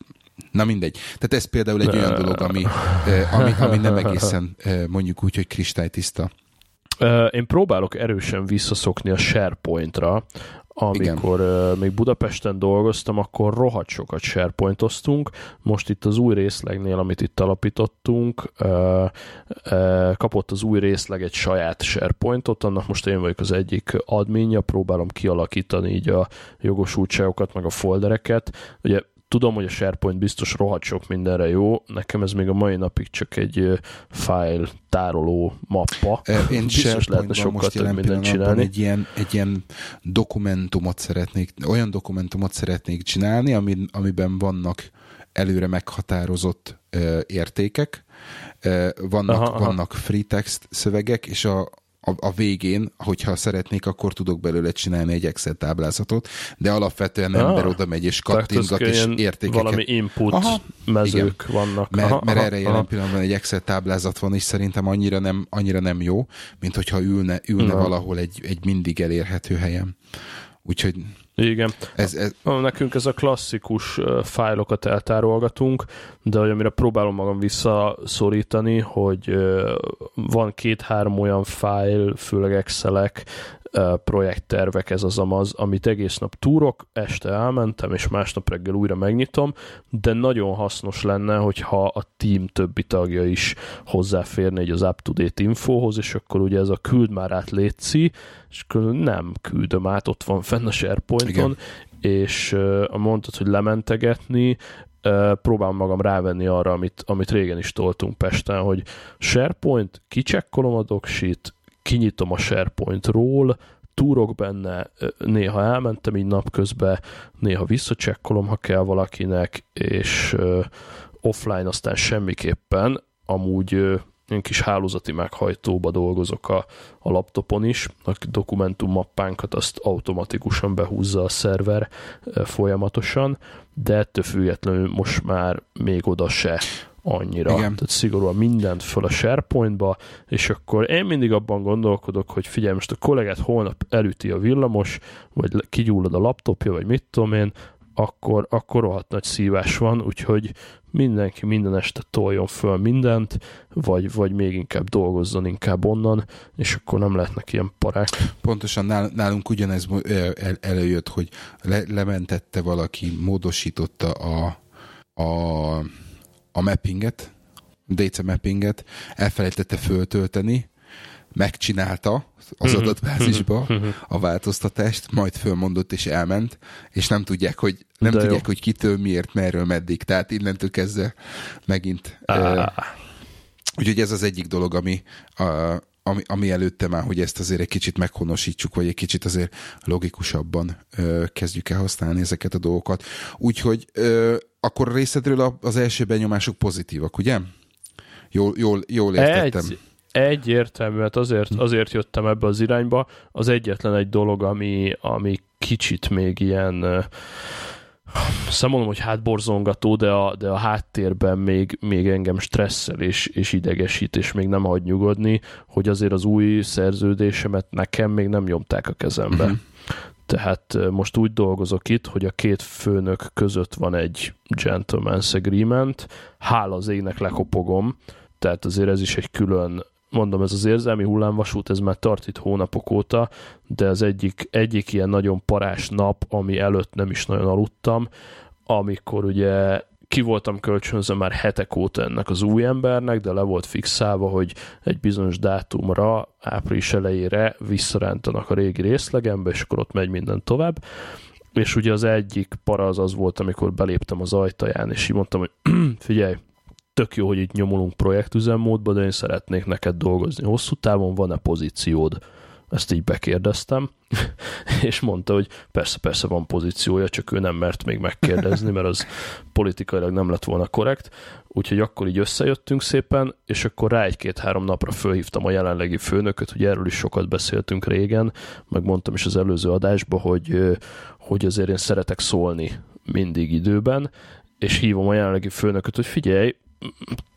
Na mindegy. Tehát ez például egy olyan dolog, ami, ami, ami nem egészen mondjuk úgy, hogy kristálytiszta. Én próbálok erősen visszaszokni a SharePoint-ra, amikor uh, még Budapesten dolgoztam, akkor rohadt sokat SharePointoztunk. Most itt az új részlegnél, amit itt alapítottunk, kapott az új részleg egy saját SharePointot, annak most én vagyok az egyik adminja, próbálom kialakítani így a jogosultságokat, meg a foldereket. Ugye tudom, hogy a SharePoint biztos rohadt sok mindenre jó, nekem ez még a mai napig csak egy file tároló mappa. Én biztos lehetne sokkal most több mindent csinálni. Egy ilyen, egy ilyen dokumentumot szeretnék, olyan dokumentumot szeretnék csinálni, ami, amiben vannak előre meghatározott uh, értékek, uh, vannak, aha, aha. vannak free text szövegek, és a, a, a végén, hogyha szeretnék, akkor tudok belőle csinálni egy Excel táblázatot, de alapvetően ah, ember oda megy és kattingat, és értékeket. Valami input aha, mezők igen. vannak. Mert, aha, mert aha, erre aha. jelen pillanatban egy Excel táblázat van, és szerintem annyira nem, annyira nem jó, mint hogyha ülne, ülne valahol egy, egy mindig elérhető helyen. Úgyhogy igen. Ez, ez... Nekünk ez a klasszikus fájlokat eltárolgatunk, de hogy amire próbálom magam visszaszorítani, hogy van két-három olyan fájl, főleg Excelek, projekttervek, ez az amaz, amit egész nap túrok, este elmentem, és másnap reggel újra megnyitom, de nagyon hasznos lenne, hogyha a team többi tagja is hozzáférne egy az up-to-date infóhoz, és akkor ugye ez a küld már át létszi, és akkor nem küldöm át, ott van fenn a SharePointon, Igen. és uh, mondtad, hogy lementegetni, uh, próbálom magam rávenni arra, amit, amit régen is toltunk Pesten, hogy SharePoint, kicsekkolom a docsheet, kinyitom a SharePoint-ról, túrok benne, néha elmentem így napközben, néha visszacsekkolom, ha kell valakinek, és offline aztán semmiképpen, amúgy én kis hálózati meghajtóba dolgozok a, a laptopon is, a dokumentum mappánkat azt automatikusan behúzza a szerver folyamatosan, de ettől függetlenül most már még oda se annyira. Igen. Tehát szigorúan mindent föl a SharePointba, és akkor én mindig abban gondolkodok, hogy figyelj, most a kollégát holnap elüti a villamos, vagy kigyullad a laptopja, vagy mit tudom én, akkor, akkor rohadt nagy szívás van, úgyhogy mindenki minden este toljon föl mindent, vagy, vagy még inkább dolgozzon inkább onnan, és akkor nem lehetnek ilyen parák. Pontosan nálunk ugyanez el, előjött, hogy le, lementette valaki, módosította a, a, a mappinget, DC mappinget, elfelejtette föltölteni, megcsinálta az Mhm. adatbázisba Mhm. a változtatást, majd fölmondott és elment, és nem tudják, hogy nem De jó. tudják, hogy kitől, miért, merről, meddig. Tehát innentől kezdve megint ö, Á, Úgyhogy ez az egyik dolog, ami, a, ami, ami előtte már, hogy ezt azért egy kicsit meghonosítsuk, vagy egy kicsit azért logikusabban ö, kezdjük el használni ezeket a dolgokat. Úgyhogy ö, akkor részedről az első benyomások pozitívak, ugye? Jól, jól, jól értettem. Egy, egyértelmű, hát azért, azért jöttem ebbe az irányba. Az egyetlen egy dolog, ami, ami kicsit még ilyen számolom, hogy hátborzongató, de a, de a háttérben még, még engem stresszel és, és idegesít, és még nem hagy nyugodni, hogy azért az új szerződésemet nekem még nem nyomták a kezembe. Mhm. Tehát most úgy dolgozok itt, hogy a két főnök között van egy gentleman's agreement, hála az égnek lekopogom, tehát azért ez is egy külön, mondom, ez az érzelmi hullámvasút, ez már tart itt hónapok óta, de az egyik, egyik ilyen nagyon parás nap, ami előtt nem is nagyon aludtam, amikor ugye ki voltam kölcsönzve már hetek óta ennek az új embernek, de le volt fixálva, hogy egy bizonyos dátumra, április elejére visszarántanak a régi részlegembe, és akkor ott megy minden tovább. És ugye az egyik para az az volt, amikor beléptem az ajtaján, és így mondtam, hogy *clears throat* figyelj, tök jó, hogy itt nyomulunk projektüzemmódba, de én szeretnék neked dolgozni hosszú távon, van-e pozíciód? Ezt így bekérdeztem, *laughs* és mondta, hogy persze, persze van pozíciója, csak ő nem mert még megkérdezni, mert az politikailag nem lett volna korrekt. Úgyhogy akkor így összejöttünk szépen, és akkor rá egy-két-három napra fölhívtam a jelenlegi főnököt, hogy erről is sokat beszéltünk régen, meg mondtam is az előző adásban, hogy, hogy azért én szeretek szólni mindig időben, és hívom a jelenlegi főnököt, hogy figyelj,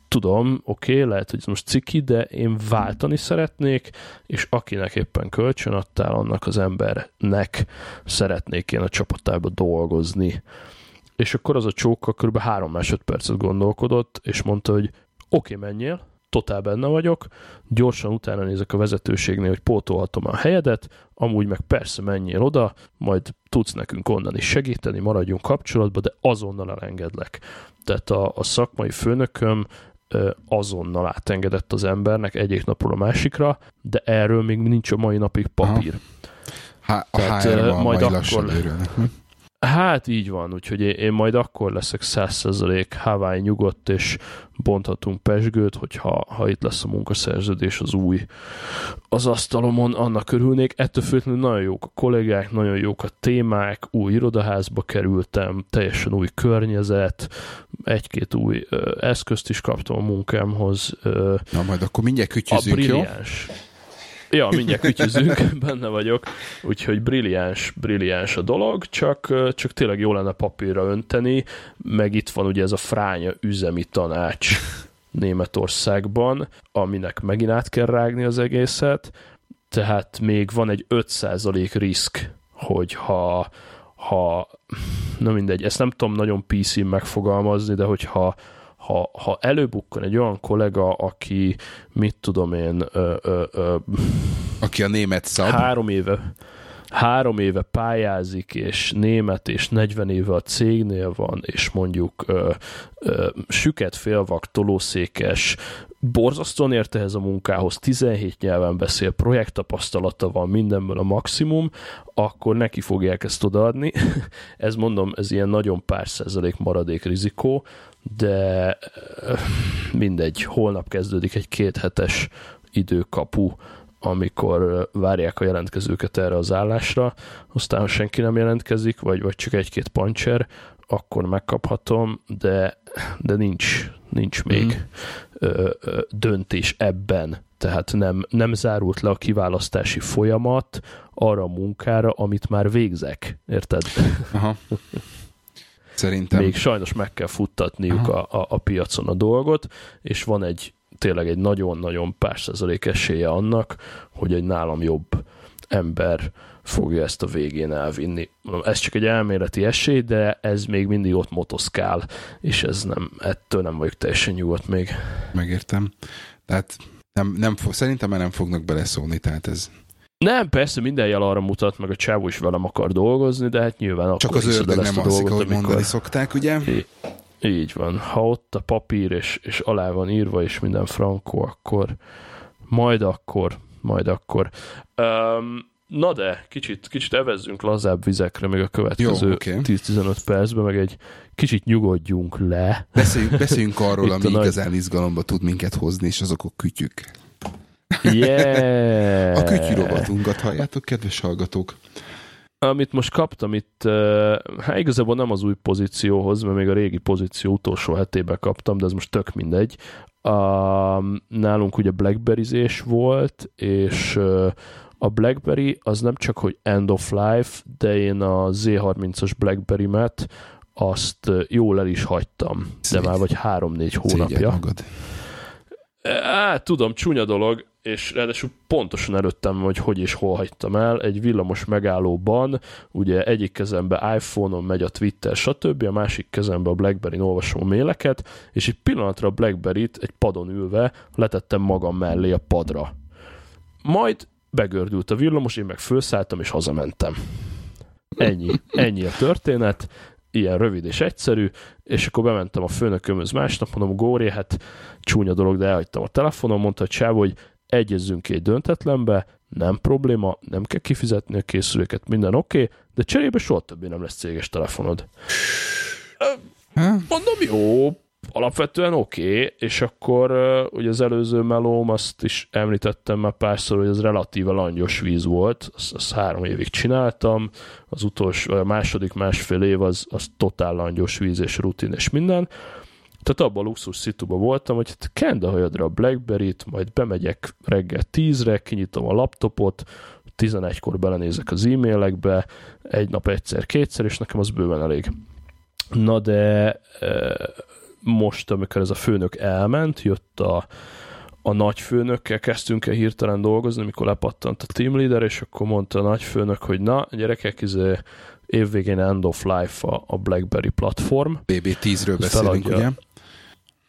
tudom, oké, okay, lehet, hogy ez most ciki, de én váltani szeretnék, és akinek éppen kölcsön adtál, annak az embernek szeretnék én a csapatába dolgozni. És akkor az a csóka kb. három másodpercet gondolkodott, és mondta, hogy oké, okay, menjél, totál benne vagyok, gyorsan utána nézek a vezetőségnél, hogy pótolhatom a helyedet, amúgy meg persze menjél oda, majd tudsz nekünk onnan is segíteni, maradjunk kapcsolatban, de azonnal elengedlek. Tehát a, a szakmai főnököm azonnal átengedett az embernek egyik napról a másikra, de erről még nincs a mai napig papír. Há, a Tehát, majd, lassan akkor- hm? Hát így van, úgyhogy én, én majd akkor leszek 100% Hawaii nyugodt, és bonthatunk pesgőt, hogyha ha itt lesz a munkaszerződés az új az asztalomon, annak örülnék. Ettől függetlenül nagyon jók a kollégák, nagyon jók a témák, új irodaházba kerültem, teljesen új környezet, egy-két új ö, eszközt is kaptam a munkámhoz, ö, Na majd akkor mindjárt kütyüzünk, jó? Ja, mindjárt kütyüzünk, *laughs* benne vagyok. Úgyhogy brilliáns, brilliáns a dolog, csak, csak tényleg jó lenne papírra önteni, meg itt van ugye ez a fránya üzemi tanács Németországban, aminek megint át kell rágni az egészet, tehát még van egy 5% risk, hogy ha, na mindegy, ezt nem tudom nagyon PC-n megfogalmazni, de hogyha ha, ha előbukkan egy olyan kollega, aki, mit tudom én, ö, ö, ö, Aki a német szab. három éve három éve pályázik, és német, és 40 éve a cégnél van, és mondjuk ö, ö, süket félvak, tolószékes, borzasztóan ért ehhez a munkához, 17 nyelven beszél, projekttapasztalata van, mindenből a maximum, akkor neki fogják ezt odaadni. *laughs* ez mondom, ez ilyen nagyon pár százalék maradék rizikó, de mindegy, holnap kezdődik egy kéthetes időkapu, amikor várják a jelentkezőket erre az állásra, aztán ha senki nem jelentkezik, vagy, vagy csak egy-két pancser, akkor megkaphatom, de, de nincs, nincs még ö, ö, döntés ebben. Tehát nem, nem zárult le a kiválasztási folyamat arra a munkára, amit már végzek. Érted? Aha. *laughs* Szerintem. Még sajnos meg kell futtatniuk a, a, a piacon a dolgot, és van egy tényleg egy nagyon-nagyon pár százalék esélye annak, hogy egy nálam jobb ember fogja ezt a végén elvinni. Ez csak egy elméleti esély, de ez még mindig ott motoszkál, és ez nem, ettől nem vagyok teljesen nyugodt még. Megértem. Tehát nem, nem fog, szerintem már nem fognak beleszólni, tehát ez Nem, persze minden jel arra mutat, meg a csávó is velem akar dolgozni, de hát nyilván csak akkor az hiszed el ördög nem alszik, dolgot, ahogy amikor... mondani szokták, ugye? Így van. Ha ott a papír, és, és alá van írva, és minden frankó, akkor majd akkor, majd akkor. Um, na de, kicsit, kicsit evezzünk lazább vizekre még a következő Jó, okay. 10-15 percben, meg egy kicsit nyugodjunk le. Beszéljünk, beszéljünk arról, *laughs* ami igazán nagy... izgalomba tud minket hozni, és azok a kütyük. Yeah! A kütyű rovatunkat halljátok, kedves hallgatók? Amit most kaptam itt, hát igazából nem az új pozícióhoz, mert még a régi pozíció utolsó hetében kaptam, de ez most tök mindegy. A, nálunk ugye blackberry volt, és a BlackBerry az nem csak, hogy end of life, de én a Z30-as BlackBerry-met azt jól el is hagytam, de már vagy három-négy hónapja. Á, tudom, csúnya dolog, és ráadásul pontosan előttem, hogy hogy és hol hagytam el. Egy villamos megállóban, ugye egyik kezembe iPhone-on megy a Twitter, stb., a másik kezembe a Blackberry-n olvasom a méleket, és egy pillanatra a Blackberry-t egy padon ülve letettem magam mellé a padra. Majd begördült a villamos, én meg felszálltam és hazamentem. Ennyi. Ennyi a történet ilyen rövid és egyszerű, és akkor bementem a főnökömhöz másnap, mondom, Góri, hát csúnya dolog, de elhagytam a telefonon, mondta a csáv, hogy egyezzünk egy döntetlenbe, nem probléma, nem kell kifizetni a készüléket, minden oké, okay, de cserébe soha többé nem lesz céges telefonod. Mondom, jó, alapvetően oké, okay, és akkor ugye az előző melóm, azt is említettem már párszor, hogy ez relatíve langyos víz volt, azt, azt három évig csináltam, az utolsó, a második másfél év az, az totál langyos víz és rutin és minden, tehát abban a luxus szituban voltam, hogy hát kend a hajadra a Blackberry-t, majd bemegyek reggel 10-re, kinyitom a laptopot, 11-kor belenézek az e-mailekbe, egy nap egyszer, kétszer, és nekem az bőven elég. Na de most, amikor ez a főnök elment, jött a, a nagyfőnökkel kezdtünk el hirtelen dolgozni, amikor lepattant a team leader, és akkor mondta a nagyfőnök, hogy na, gyerekek, izé, évvégén end of life a, a BlackBerry platform. BB10-ről beszélünk, ugye?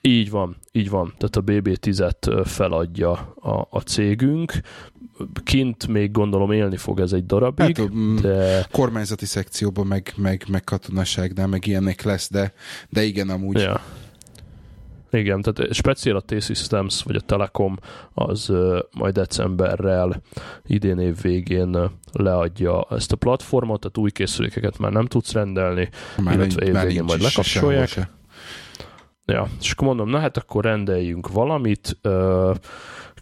Így van, így van. Tehát a BB10-et feladja a, a cégünk. Kint még gondolom élni fog ez egy darabig, hát, de... Kormányzati szekcióban meg, meg, meg katonaságnál meg ilyenek lesz, de, de igen, amúgy. Ja. Igen, tehát speciál a T-Systems, vagy a Telekom az majd decemberrel idén év végén leadja ezt a platformot, tehát új készülékeket már nem tudsz rendelni, már illetve év végén majd lekapcsolják. Se. Ja, és akkor mondom, na hát akkor rendeljünk valamit,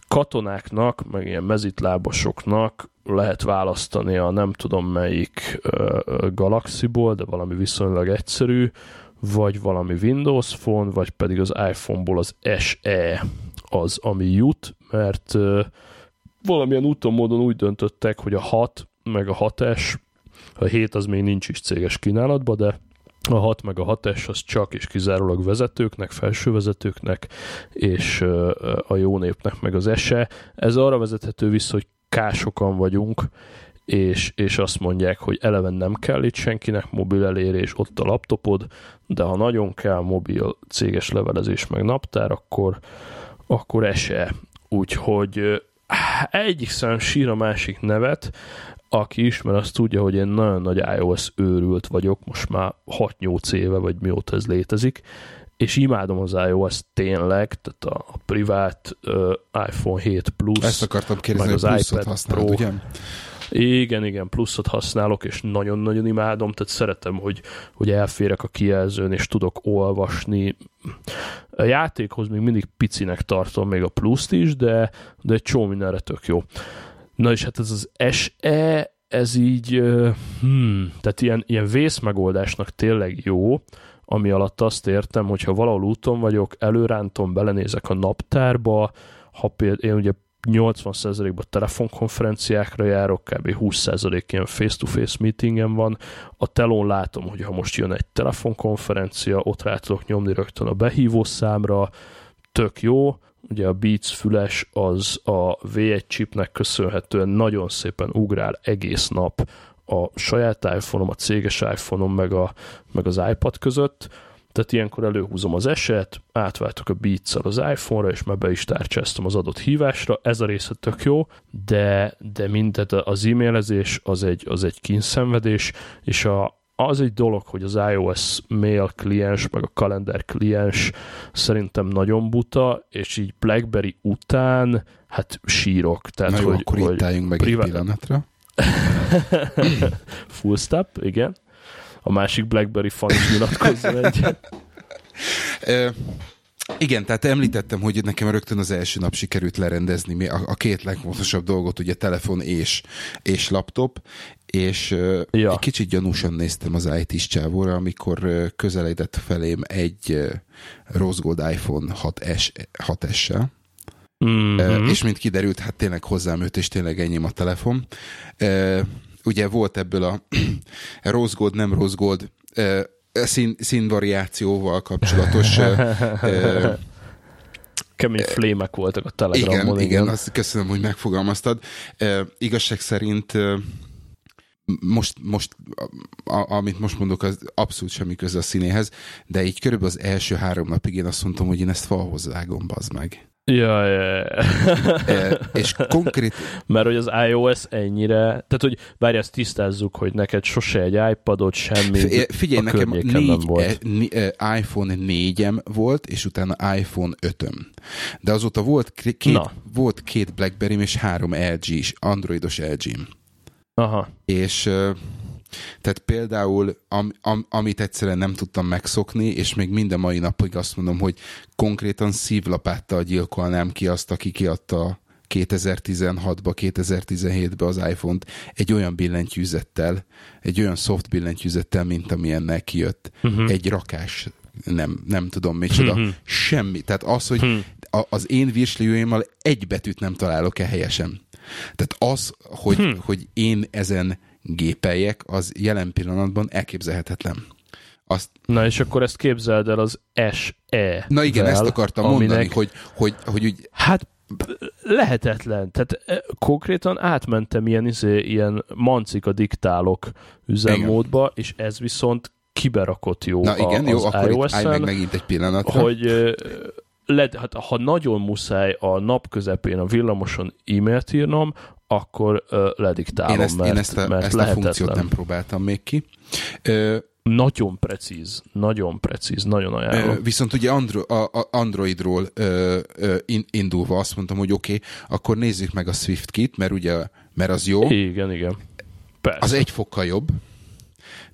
katonáknak, meg ilyen mezitlábosoknak lehet választani a nem tudom melyik galaxiból, de valami viszonylag egyszerű, vagy valami Windows Phone, vagy pedig az iPhone-ból az SE az, ami jut, mert valamilyen úton módon úgy döntöttek, hogy a 6 meg a 6S, a 7 az még nincs is céges kínálatban, de a 6 meg a 6S az csak és kizárólag vezetőknek, felsővezetőknek, és a jó népnek meg az SE. Ez arra vezethető vissza, hogy kásokan vagyunk, és, és azt mondják, hogy eleven nem kell itt senkinek mobil elérés, ott a laptopod, de ha nagyon kell mobil céges levelezés meg naptár, akkor, akkor ese. Úgyhogy egyik szám sír a másik nevet, aki ismer, azt tudja, hogy én nagyon nagy iOS őrült vagyok, most már 6-8 éve, vagy mióta ez létezik, és imádom az iOS tényleg, tehát a, a privát uh, iPhone 7 Plus, Ezt akartam kérdezni, meg az iPad használod, Pro. Ugye? Igen, igen, pluszot használok, és nagyon-nagyon imádom, tehát szeretem, hogy, hogy elférek a kijelzőn, és tudok olvasni. A játékhoz még mindig picinek tartom még a pluszt is, de, de egy csomó mindenre tök jó. Na és hát ez az SE, ez így, hmm, tehát ilyen, ilyen vészmegoldásnak tényleg jó, ami alatt azt értem, hogyha valahol úton vagyok, előrántom, belenézek a naptárba, ha például én ugye 80%-ban telefonkonferenciákra járok, kb. 20% ilyen face-to-face meetingen van. A telón látom, hogy ha most jön egy telefonkonferencia, ott rá tudok nyomni rögtön a behívó számra, tök jó, ugye a Beats füles az a V1 chipnek köszönhetően nagyon szépen ugrál egész nap a saját iPhone-om, a céges iPhone-om, meg, a, meg az iPad között, tehát ilyenkor előhúzom az eset, átváltok a beats az iPhone-ra, és már be is tárcsáztam az adott hívásra. Ez a része tök jó, de, de mindet az e-mailezés az egy, az egy kínszenvedés, és a, az egy dolog, hogy az iOS mail kliens, meg a kalender kliens szerintem nagyon buta, és így BlackBerry után, hát sírok. Tehát, Na jó, hogy, akkor hogy itt álljunk meg privát- egy pillanatra. *laughs* Full stop, igen. A másik BlackBerry fan is nyilatkozzon egyet. Igen, tehát említettem, hogy nekem rögtön az első nap sikerült lerendezni a, a két legfontosabb dolgot, ugye telefon és, és laptop, és Ja. egy kicsit gyanúsan néztem az IT-s csávóra, amikor közeledett felém egy Rose Gold iPhone 6S, 6S-sel, Mm-hmm. És mint kiderült, hát tényleg hozzám jött, és tényleg enyém a telefon. Ugye volt ebből a *clears throat* rose gold, nem rose gold szín, színvariációval kapcsolatos uh, Kemény flémek voltak a igen, Telegramon. igen, azt köszönöm, hogy megfogalmaztad. Uh, igazság szerint uh, most, most a, amit most mondok, az abszolút semmi köze a színéhez, de így körülbelül az első három napig én azt mondtam, hogy én ezt falhoz vágom, bazd meg. Ja, ja, ja. És konkrét, *laughs* Mert hogy az iOS ennyire, tehát hogy várj, ezt tisztázzuk, hogy neked sose egy iPadot, semmi Fi- Figyelj, nekem környéken nem négy, volt. ni- eh, iPhone 4-em volt, és utána iPhone 5-öm. De azóta volt két, Na. volt két blackberry és három LG is, androidos LG-m. Aha. És tehát például, am, am, amit egyszerűen nem tudtam megszokni, és még minden mai napig azt mondom, hogy konkrétan szívlapáttal gyilkolnám ki azt, aki kiadta 2016-ba, 2017-be az iPhone-t egy olyan billentyűzettel, egy olyan soft billentyűzettel, mint amilyennek kijött. Uh-huh. Egy rakás, nem, nem tudom micsoda, Mhm. semmi. Tehát az, hogy Hm. a, az én virslióimmal egy betűt nem találok-e helyesen. Tehát az, hogy, Hm. hogy én ezen gépeljek, az jelen pillanatban elképzelhetetlen. Azt, Na és akkor ezt képzeld el az SE. na igen, ezt akartam aminek, mondani, hogy, hogy, hogy úgy, Hát lehetetlen. Tehát eh, konkrétan átmentem ilyen, izé, ilyen mancika diktálok üzemmódba, és ez viszont kiberakott jó na igen, a, jó, akkor iOS-en, meg megint egy pillanatra. hogy ö, led, hát, ha nagyon muszáj a nap közepén a villamoson e-mailt írnom, akkor ö, lediktálom, én ezt, mert, én ezt a, mert ezt a funkciót nem próbáltam még ki. Ö, Nagyon precíz, nagyon precíz, nagyon ajánlom. Ö, Viszont ugye Andro- a, a Androidról ö, ö, in, indulva azt mondtam, hogy oké, okay, akkor nézzük meg a SwiftKit, mert ugye, mert az jó, Igen, igen. Persze. az egy fokkal jobb,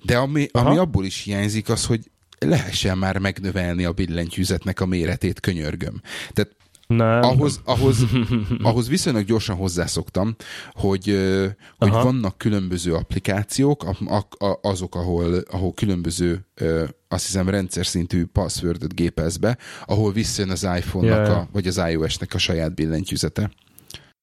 de ami, Aha. ami abból is hiányzik, az, hogy lehessen már megnövelni a billentyűzetnek a méretét, könyörgöm. Tehát nem. ahhoz, ahhoz, *laughs* ahhoz viszonylag gyorsan hozzászoktam, hogy, hogy Aha. vannak különböző applikációk, azok, ahol, ahol különböző, azt hiszem rendszer szintű passwordot gépelsz be, ahol visszajön az iPhone-nak, ja. a, vagy az iOS-nek a saját billentyűzete.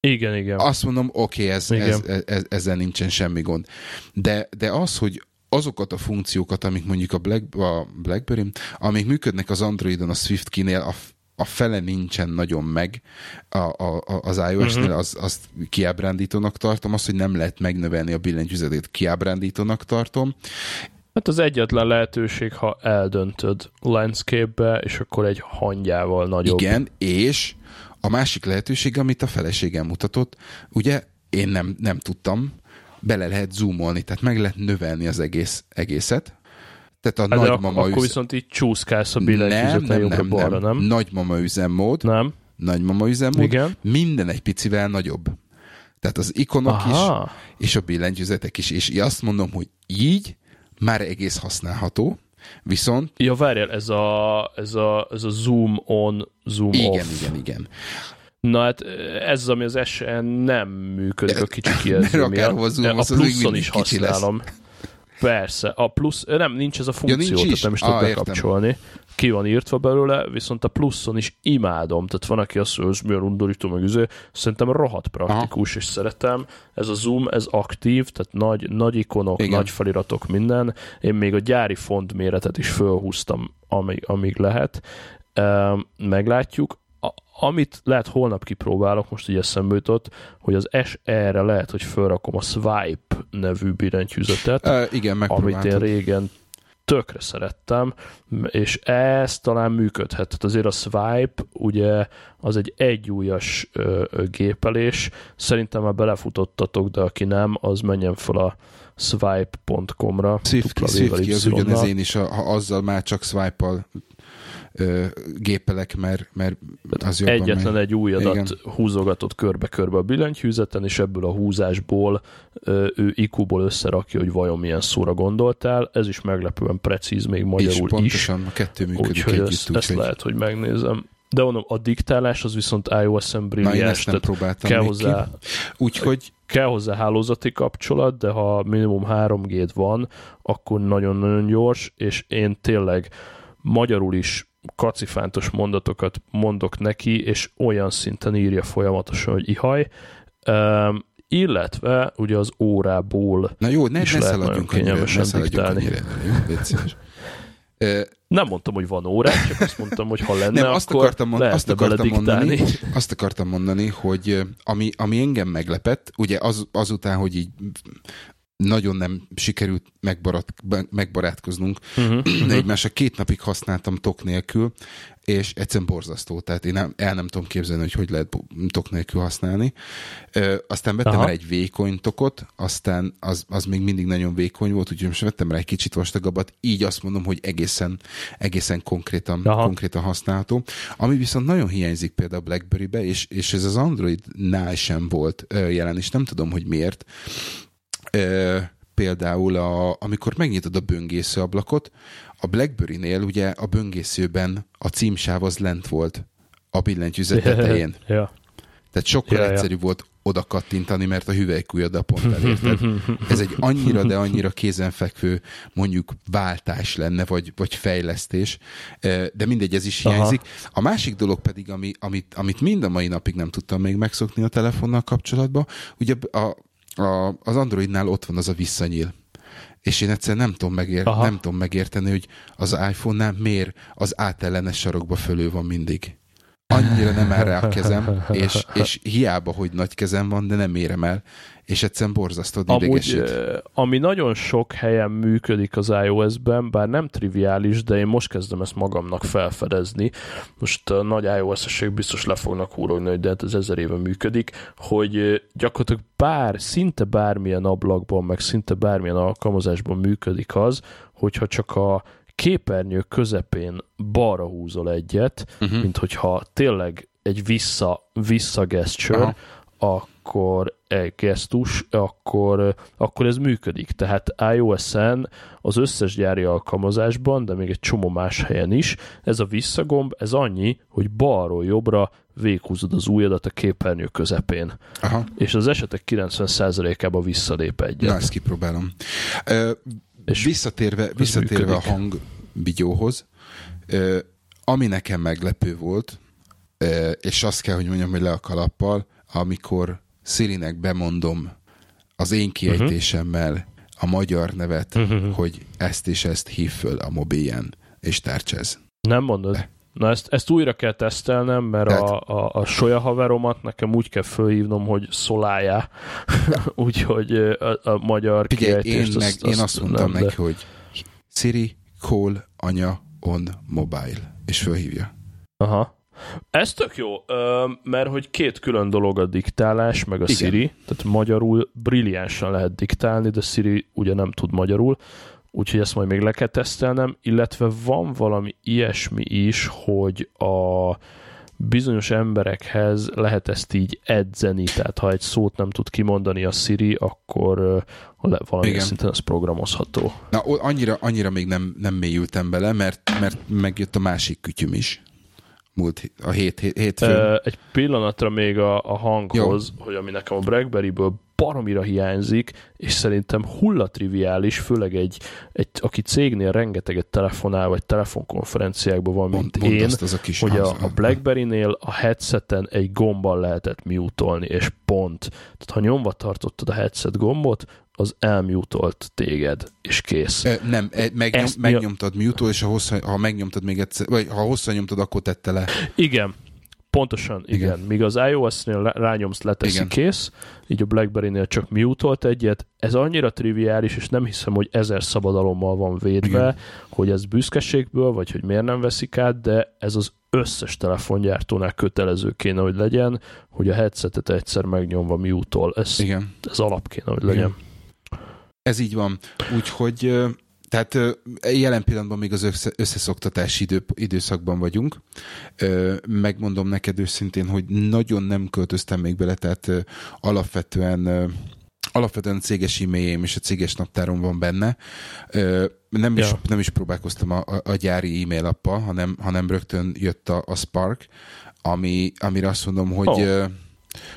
Igen, igen. Azt mondom, oké, okay, ez, Igen. ez, ez, ezzel nincsen semmi gond. De, de az, hogy azokat a funkciókat, amik mondjuk a, Black, a BlackBerry, amik működnek az Androidon, a SwiftKey-nél, a, a fele nincsen nagyon meg a, a, az iOS-nél, Mhm. az, azt kiábrándítónak tartom. Az, hogy nem lehet megnövelni a billentyűzetét, kiábrándítónak tartom. Hát az egyetlen lehetőség, ha eldöntöd landscape-be, és akkor egy hangyával nagyobb. Igen, és a másik lehetőség, amit a feleségem mutatott, ugye én nem, nem tudtam, bele lehet zoomolni, tehát meg lehet növelni az egész, egészet. Tehát a Hát de ak- nagymama akkor üz... viszont így csúszkálsz a nem, billentyűzeten nem, nem, jobbra-balra, nem, nem? Nagymama üzemmód, Nem? nagymama üzemmód, Igen. minden egy picivel nagyobb. Tehát az ikonok is, Aha. és a billentyűzetek is. És azt mondom, hogy így már egész használható, viszont Ja, várjál, ez a, ez a, ez a zoom on, zoom igen, off. igen, igen. Na hát ez az, ami az SN nem működik a kicsi *laughs* kijelző Mert akárhova zoomolsz, az még pluszon is kicsi lesz. Persze, a plusz, nem, nincs ez a funkció, nincs tehát is? nem is Ah, tudod értem. bekapcsolni. Ki van írtva belőle, viszont a pluszon is imádom. Tehát van, aki azt mondja, hogy milyen undorító, meg üző. Szerintem rohadt praktikus, és szeretem. Ez a zoom, ez aktív, tehát nagy, nagy ikonok, Igen. nagy feliratok, minden. Én még a gyári font méretet is fölhúztam, amíg, amíg lehet. Ehm, meglátjuk. A, amit lehet holnap kipróbálok, most így eszembe jutott, hogy az SE-re lehet, hogy felrakom a Swipe nevű billentyűzetet, Uh, igen, amit én régen tökre szerettem, és ez talán működhet. Tehát azért a Swipe, ugye, az egy egyújas ö, ö, gépelés. Szerintem már belefutottatok, de aki nem, az menjen fel a swipe.com-ra. Swift, Swift az ugyanez én is, ha azzal már csak swipe-al gépelek, mert, mert az jobban Egyetlen megy. egy új adat Igen. húzogatott körbe-körbe a billentyűzeten, és ebből a húzásból ő IQ-ból összerakja, hogy vajon milyen szóra gondoltál. Ez is meglepően precíz még magyarul és pontosan, is. a kettő működik úgyhogy együtt. Ezt, úgy, ezt hogy... lehet, hogy megnézem. De mondom, a diktálás az viszont iOS-en brilliáns. Nem próbáltam kell hozzá. Úgyhogy kell hozzá hálózati kapcsolat, de ha minimum 3G van, akkor nagyon-nagyon gyors, és én tényleg magyarul is kacifántos mondatokat mondok neki, és olyan szinten írja folyamatosan, hogy ihaj. Um, illetve ugye az órából Na jó, ne, is ne lehet nagyon kényelmesen ne diktálni. annyira. Jó, Nem mondtam, hogy van órák, csak azt mondtam, hogy ha lenne, Nem, azt akkor akartam, mond, azt akartam mondani, azt akartam mondani, hogy ami, ami engem meglepett, ugye az, azután, hogy így nagyon nem sikerült megbarat, megbarátkoznunk, Uh-huh, *clears throat* de egymással két napig használtam tok nélkül, és egyszerűen borzasztó. Tehát én nem, el nem tudom képzelni, hogy hogy lehet tok nélkül használni. Ö, aztán vettem Aha. rá egy vékony tokot, aztán az, az még mindig nagyon vékony volt, úgyhogy most vettem rá egy kicsit vastagabbat, így azt mondom, hogy egészen, egészen konkrétan, Aha. konkrétan használható. Ami viszont nagyon hiányzik például a BlackBerry-be, és, és ez az Android-nál sem volt ö, jelen, és nem tudom, hogy miért. Ö, például, a, amikor megnyitod a böngésző ablakot, a BlackBerry-nél ugye a böngészőben a címsáv az lent volt a billentyűzet tetején. ja. Tehát sokkal ja. egyszerűbb volt oda kattintani, mert a hüvelykújaddal pont elérted. *laughs* Ez egy annyira, de annyira kézenfekvő mondjuk váltás lenne, vagy, vagy fejlesztés, de mindegy, ez is Aha. hiányzik. A másik dolog pedig, ami, amit, amit mind a mai napig nem tudtam még megszokni a telefonnal kapcsolatban, ugye a, a, az Androidnál ott van az a visszanyíl. És én egyszerűen nem tudom, megér, Aha. nem tudom megérteni, hogy az iPhone-nál miért az átellenes sarokba fölül van mindig. Annyira nem áll rá a kezem, *laughs* és, és hiába, hogy nagy kezem van, de nem érem el, és egyszerűen borzasztó idegesít. ami nagyon sok helyen működik az iOS-ben, bár nem triviális, de én most kezdem ezt magamnak felfedezni. Most a nagy iOS-esek biztos le fognak húrogni, hogy de hát ez ezer éve működik, hogy gyakorlatilag bár, szinte bármilyen ablakban, meg szinte bármilyen alkalmazásban működik az, hogyha csak a képernyő közepén balra húzol egyet, Uh-huh. mint hogyha tényleg egy vissza, vissza gesture, akkor egy gesztus, akkor, akkor ez működik. Tehát iOS-en az összes gyári alkalmazásban, de még egy csomó más helyen is, ez a visszagomb, ez annyi, hogy balról jobbra véghúzod az ujjadat a képernyő közepén. Aha. És az esetek 90%-ában visszalép egyet. Na, ezt kipróbálom. És visszatérve, visszatérve a működik. hangvideóhoz, ö, ami nekem meglepő volt, és azt kell, hogy mondjam, hogy le a kalappal, amikor Szirinek bemondom az én kiejtésemmel a magyar nevet, Mhm. hogy ezt és ezt hív föl a mobilján, és tárcsáz. Nem mondod? De. Na ezt, ezt újra kell tesztelnem, mert Tehát- a, a, a solya haveromat nekem úgy kell fölhívnom, hogy szolájá. *laughs* Úgyhogy a, a magyar Figyelj, én, kiejtést meg, én azt mondtam nem, neki, hogy Siri, call anya on mobile, és fölhívja. Aha. Ez tök jó, mert hogy két külön dolog a diktálás, meg a Igen. Siri, tehát magyarul brilliánsan lehet diktálni, de Siri ugye nem tud magyarul, úgyhogy ezt majd még le kell tesztelnem, illetve van valami ilyesmi is, hogy a bizonyos emberekhez lehet ezt így edzeni, tehát ha egy szót nem tud kimondani a Siri, akkor valamilyen Igen. szinten ez programozható. Na, annyira, annyira még nem, nem mélyültem bele, mert, mert megjött a másik kütyüm is. Múlt a hét, hét, hétfőn. Egy pillanatra még a, a hanghoz, Jó. hogy ami nekem a Blackberry-ből baromira hiányzik, és szerintem hullatriviális, főleg egy, egy, aki cégnél rengeteget telefonál, vagy telefonkonferenciákban van, mint mondd én, az a kis hogy a, a Blackberry-nél a headseten egy gombbal lehetett mutolni, és pont. Tehát ha nyomva tartottad a headset gombot, az elmutolt téged, és kész. Ö, Nem, e, megnyom, Ezt megnyomtad mute és ha, hosszan, ha megnyomtad még egyszer, vagy ha hosszan nyomtad, akkor tette le. Igen, Pontosan, igen. igen. Míg az iOS-nél rányomsz, leteszi igen. kész, így a BlackBerry-nél csak mute egyet. Ez annyira triviális, és nem hiszem, hogy ezer szabadalommal van védve, igen. hogy ez büszkeségből, vagy hogy miért nem veszik át, de ez az összes telefongyártónál kötelező kéne, hogy legyen, hogy a headsetet egyszer megnyomva mute Ez, igen. ez alap kéne, hogy legyen. Igen. Ez így van. Úgyhogy tehát jelen pillanatban még az összeszoktatási idő, időszakban vagyunk. Megmondom neked őszintén, hogy nagyon nem költöztem még bele, tehát alapvetően alapvetően a céges e-mailjém és a céges naptárom van benne. Nem is, ja. nem is próbálkoztam a, a gyári e-mail appal, hanem, hanem rögtön jött a, a Spark, ami, amire azt mondom, hogy oh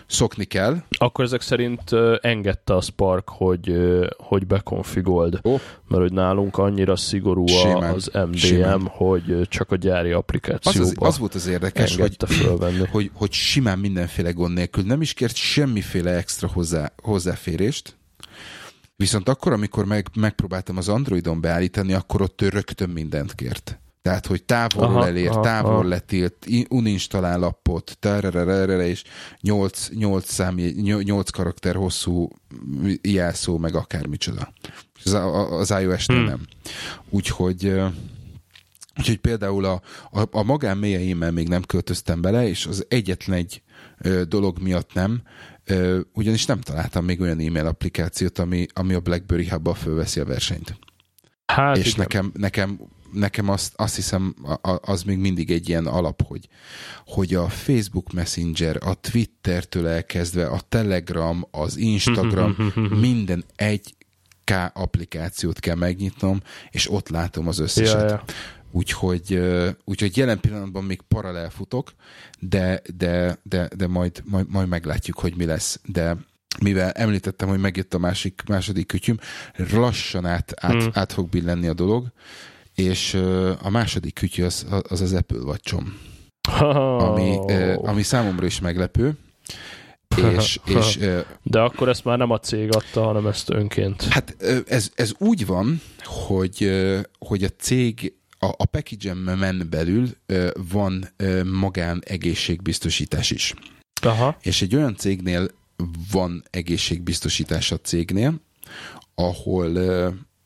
szokni kell. Akkor ezek szerint engedte a Spark, hogy, hogy bekonfigold, oh. mert hogy nálunk annyira szigorú simán, az MDM, simán. hogy csak a gyári applikációba az, az, az volt az érdekes, hogy, hogy, hogy simán mindenféle gond nélkül nem is kért semmiféle extra hozzá, hozzáférést, Viszont akkor, amikor meg, megpróbáltam az Androidon beállítani, akkor ott ő rögtön mindent kért. Tehát, hogy távolról aha, elér, aha, távol aha. letilt, uninstallál appot, és 8, 8, szám, 8 karakter hosszú jelszó, meg akármicsoda. Az, az iOS-nél hmm. nem. Úgyhogy Úgyhogy például a, a, a magán mélyeimmel még nem költöztem bele, és az egyetlen egy ö, dolog miatt nem, ö, ugyanis nem találtam még olyan e-mail applikációt, ami, ami a BlackBerry hub fölveszi a versenyt. Hát és nekem, nekem nekem azt, azt hiszem, az még mindig egy ilyen alap, hogy, hogy a Facebook Messenger, a Twittertől elkezdve, a Telegram, az Instagram, *laughs* minden egy K applikációt kell megnyitnom, és ott látom az összeset. Ja, ja. Úgyhogy, úgyhogy jelen pillanatban még paralel futok, de, de, de, de majd, majd, majd meglátjuk, hogy mi lesz. De mivel említettem, hogy megjött a másik, második kütyüm, lassan át, át, hmm. át fog billenni a dolog, és a második kütyű az az, az Apple watch oh. ami, ami számomra is meglepő. És, *laughs* és, De akkor ezt már nem a cég adta, hanem ezt önként. Hát ez, ez úgy van, hogy, hogy a cég a, a package belül van magán egészségbiztosítás is. Aha. És egy olyan cégnél van egészségbiztosítás a cégnél, ahol,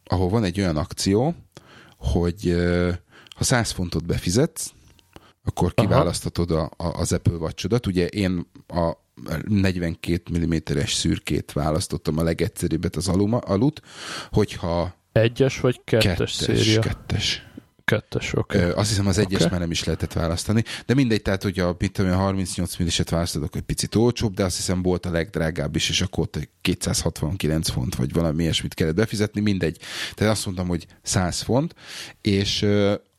ahol van egy olyan akció, hogy ha 100 fontot befizetsz, akkor kiválasztatod a, a, az Apple watch Ugye én a 42 mm-es szürkét választottam a legegyszerűbbet az aluma, alut, hogyha egyes vagy kettes, kettes széria? Kettes. Kettes, oké. Okay. Azt hiszem az egyes okay. már nem is lehetett választani, de mindegy, tehát hogy a, mit tudom, a 38 milliset választodok, egy picit olcsóbb, de azt hiszem volt a legdrágább is, és akkor ott 269 font, vagy valami ilyesmit kellett befizetni, mindegy. Tehát azt mondtam, hogy 100 font, és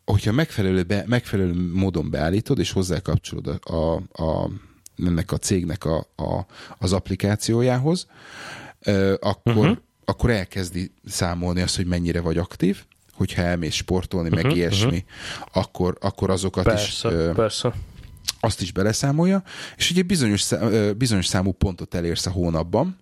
hogyha megfelelő, be, megfelelő módon beállítod, és hozzákapcsolod a, a, a ennek a cégnek a, a, az applikációjához, akkor, uh-huh. akkor elkezdi számolni azt, hogy mennyire vagy aktív, hogyha elmész sportolni, uh-huh, meg ilyesmi, uh-huh. akkor, akkor azokat persze, is... Persze. Azt is beleszámolja, és ugye bizonyos, szám, bizonyos számú pontot elérsz a hónapban,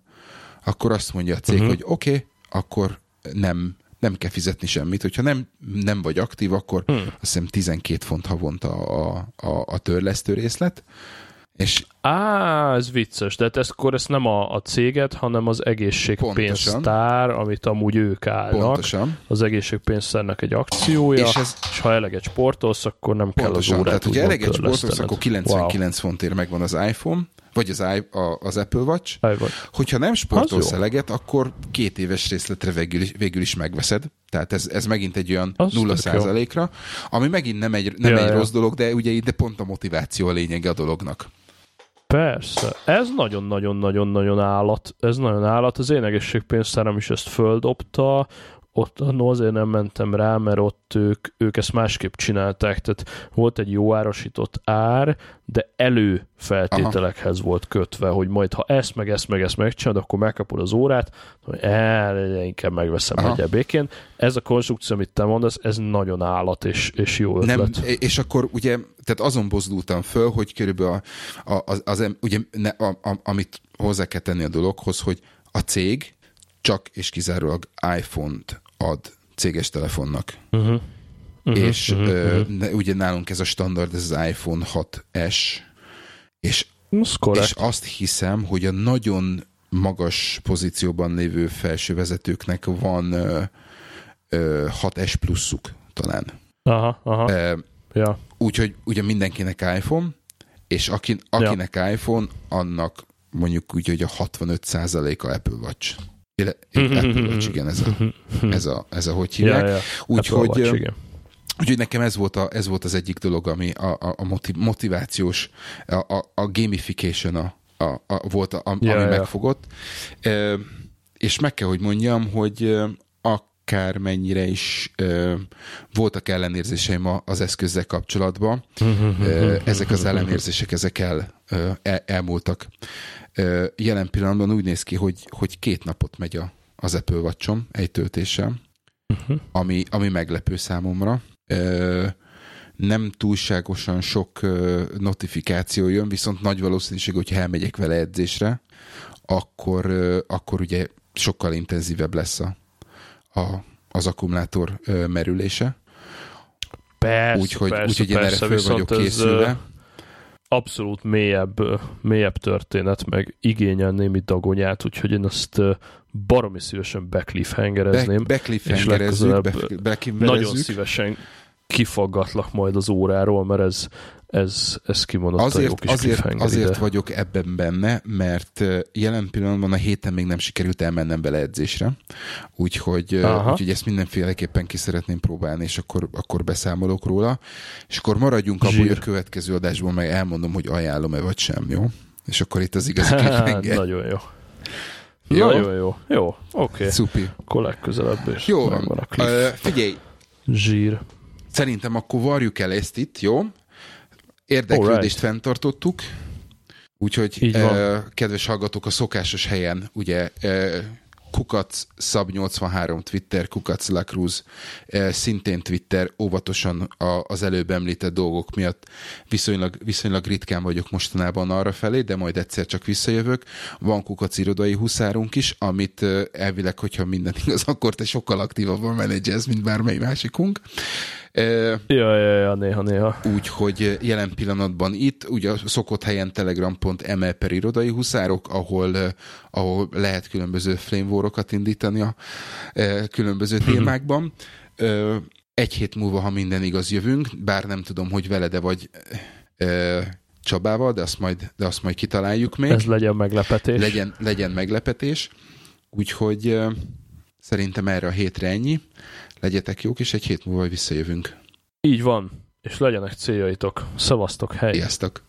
akkor azt mondja a cég, uh-huh. hogy oké, okay, akkor nem, nem kell fizetni semmit. Hogyha nem, nem vagy aktív, akkor hmm. azt hiszem 12 font havonta a, a, a törlesztő részlet, és Á, ez vicces, de ez akkor ezt nem a, a céget, hanem az egészségpénztár, amit amúgy ők állnak. Pontosan. Az egészségpénztárnak egy akciója, és, ez... és ha eleget sportolsz, akkor nem Pontosan. kell az órát Tehát, hogyha eleget sportolsz, akkor 99 wow. fontért megvan az iPhone, vagy az, I, a, az Apple Watch. Watch. Hogyha nem sportolsz eleget, akkor két éves részletre végül is, végül is megveszed. Tehát ez, ez megint egy olyan az nulla százalékra, ami megint nem egy, nem ja, egy ja. rossz dolog, de ugye ide pont a motiváció a lényege a dolognak. Persze, ez nagyon-nagyon-nagyon-nagyon állat, ez nagyon állat, az én egészségpénztáram is ezt földobta, ott no, azért nem mentem rá, mert ott ők, ők ezt másképp csinálták, tehát volt egy jó árasított ár, de előfeltételekhez Aha. volt kötve, hogy majd ha ezt, meg ezt, meg ezt megcsinálod, akkor megkapod az órát, hogy el, inkább megveszem egy békén. Ez a konstrukció, amit te mondasz, ez nagyon állat és, és jó ötlet. Nem, és akkor ugye, tehát azon bozdultam föl, hogy körülbelül a, a, az, az, ugye, ne, a, a, amit hozzá kell tenni a dologhoz, hogy a cég csak és kizárólag iPhone-t ad céges telefonnak. Uh-huh. Uh-huh, és uh-huh, uh, ugye nálunk ez a standard, ez az iPhone 6S, És, és azt hiszem, hogy a nagyon magas pozícióban lévő felső vezetőknek van ö, ö, 6S pluszuk talán. Aha, aha. Ö, Ja. Úgyhogy ugye mindenkinek iPhone, és aki, akinek ja. iPhone, annak mondjuk úgy, hogy a 65%-a Apple Watch. Ile- Apple Watch, igen, ez a, ez a, ez a hogy hívják. Ja, ja. Úgyhogy, igen. Úgyhogy nekem ez volt, a, ez volt az egyik dolog, ami a, a, a motiv, motivációs, a, a, a gamification a, a, a, volt, a, Ja, ami ja. megfogott. E, és meg kell, hogy mondjam, hogy akármennyire is ö, voltak ellenérzéseim az eszközzel kapcsolatban, ö, ezek az ellenérzések, ezek el, ö, el, elmúltak. Ö, jelen pillanatban úgy néz ki, hogy, hogy két napot megy a, az Apple watch egy töltéssel, Mhm. ami, ami meglepő számomra. Ö, nem túlságosan sok ö, notifikáció jön, viszont nagy valószínűség, hogyha elmegyek vele edzésre, akkor, ö, akkor ugye sokkal intenzívebb lesz a, a, az akkumulátor merülése. Persze, Úgyhogy persze, úgyhogy én erre persze, föl viszont vagyok készülve. abszolút mélyebb, mélyebb történet, meg igényel némi dagonyát, úgyhogy én azt baromi szívesen backliffhangerezném. Becliffhangerezzük, legközelebb, be, Nagyon becliffhangerezzük. szívesen kifaggatlak majd az óráról, mert ez, ez, ez kimondottan jó Azért, kis azért, azért ide. vagyok ebben benne, mert jelen pillanatban a héten még nem sikerült elmennem vele edzésre, úgyhogy, Aha. úgyhogy ezt mindenféleképpen ki szeretném próbálni, és akkor, akkor beszámolok róla. És akkor maradjunk hogy a következő adásban meg elmondom, hogy ajánlom-e vagy sem, jó? És akkor itt az igazi *laughs* cliffhanger. Nagyon jó. Jó? Nagyon jó. Jó, oké. Okay. Szupi. Akkor legközelebb is Jó van. a cliff. Ö, figyelj, Zsír. Szerintem akkor varjuk el ezt itt, jó? Érdeklődést Alright. fenntartottuk, úgyhogy eh, kedves hallgatók, a szokásos helyen, ugye eh, Kukac Szab 83 Twitter, Kukac Lacruz, eh, szintén Twitter, óvatosan a, az előbb említett dolgok miatt viszonylag, viszonylag ritkán vagyok mostanában arra felé, de majd egyszer csak visszajövök. Van Kukac irodai huszárunk is, amit eh, elvileg, hogyha minden igaz, *laughs* akkor te sokkal aktívabban menedzselsz, mint bármely másikunk. Eh, Ja, ja, ja, néha, néha. úgyhogy jelen pillanatban itt, ugye a szokott helyen telegram.me per irodai huszárok, ahol, ahol lehet különböző flamewar-okat indítani a különböző témákban. Ö, Egy hét múlva, ha minden igaz, jövünk, bár nem tudom, hogy veled vagy Csabával, de azt majd, de azt majd kitaláljuk még. Ez legyen meglepetés. Legyen, legyen meglepetés. Úgyhogy szerintem erre a hétre ennyi. Legyetek jók, és egy hét múlva visszajövünk. Így van. És legyenek céljaitok. Szavaztok, hely. Sziasztok!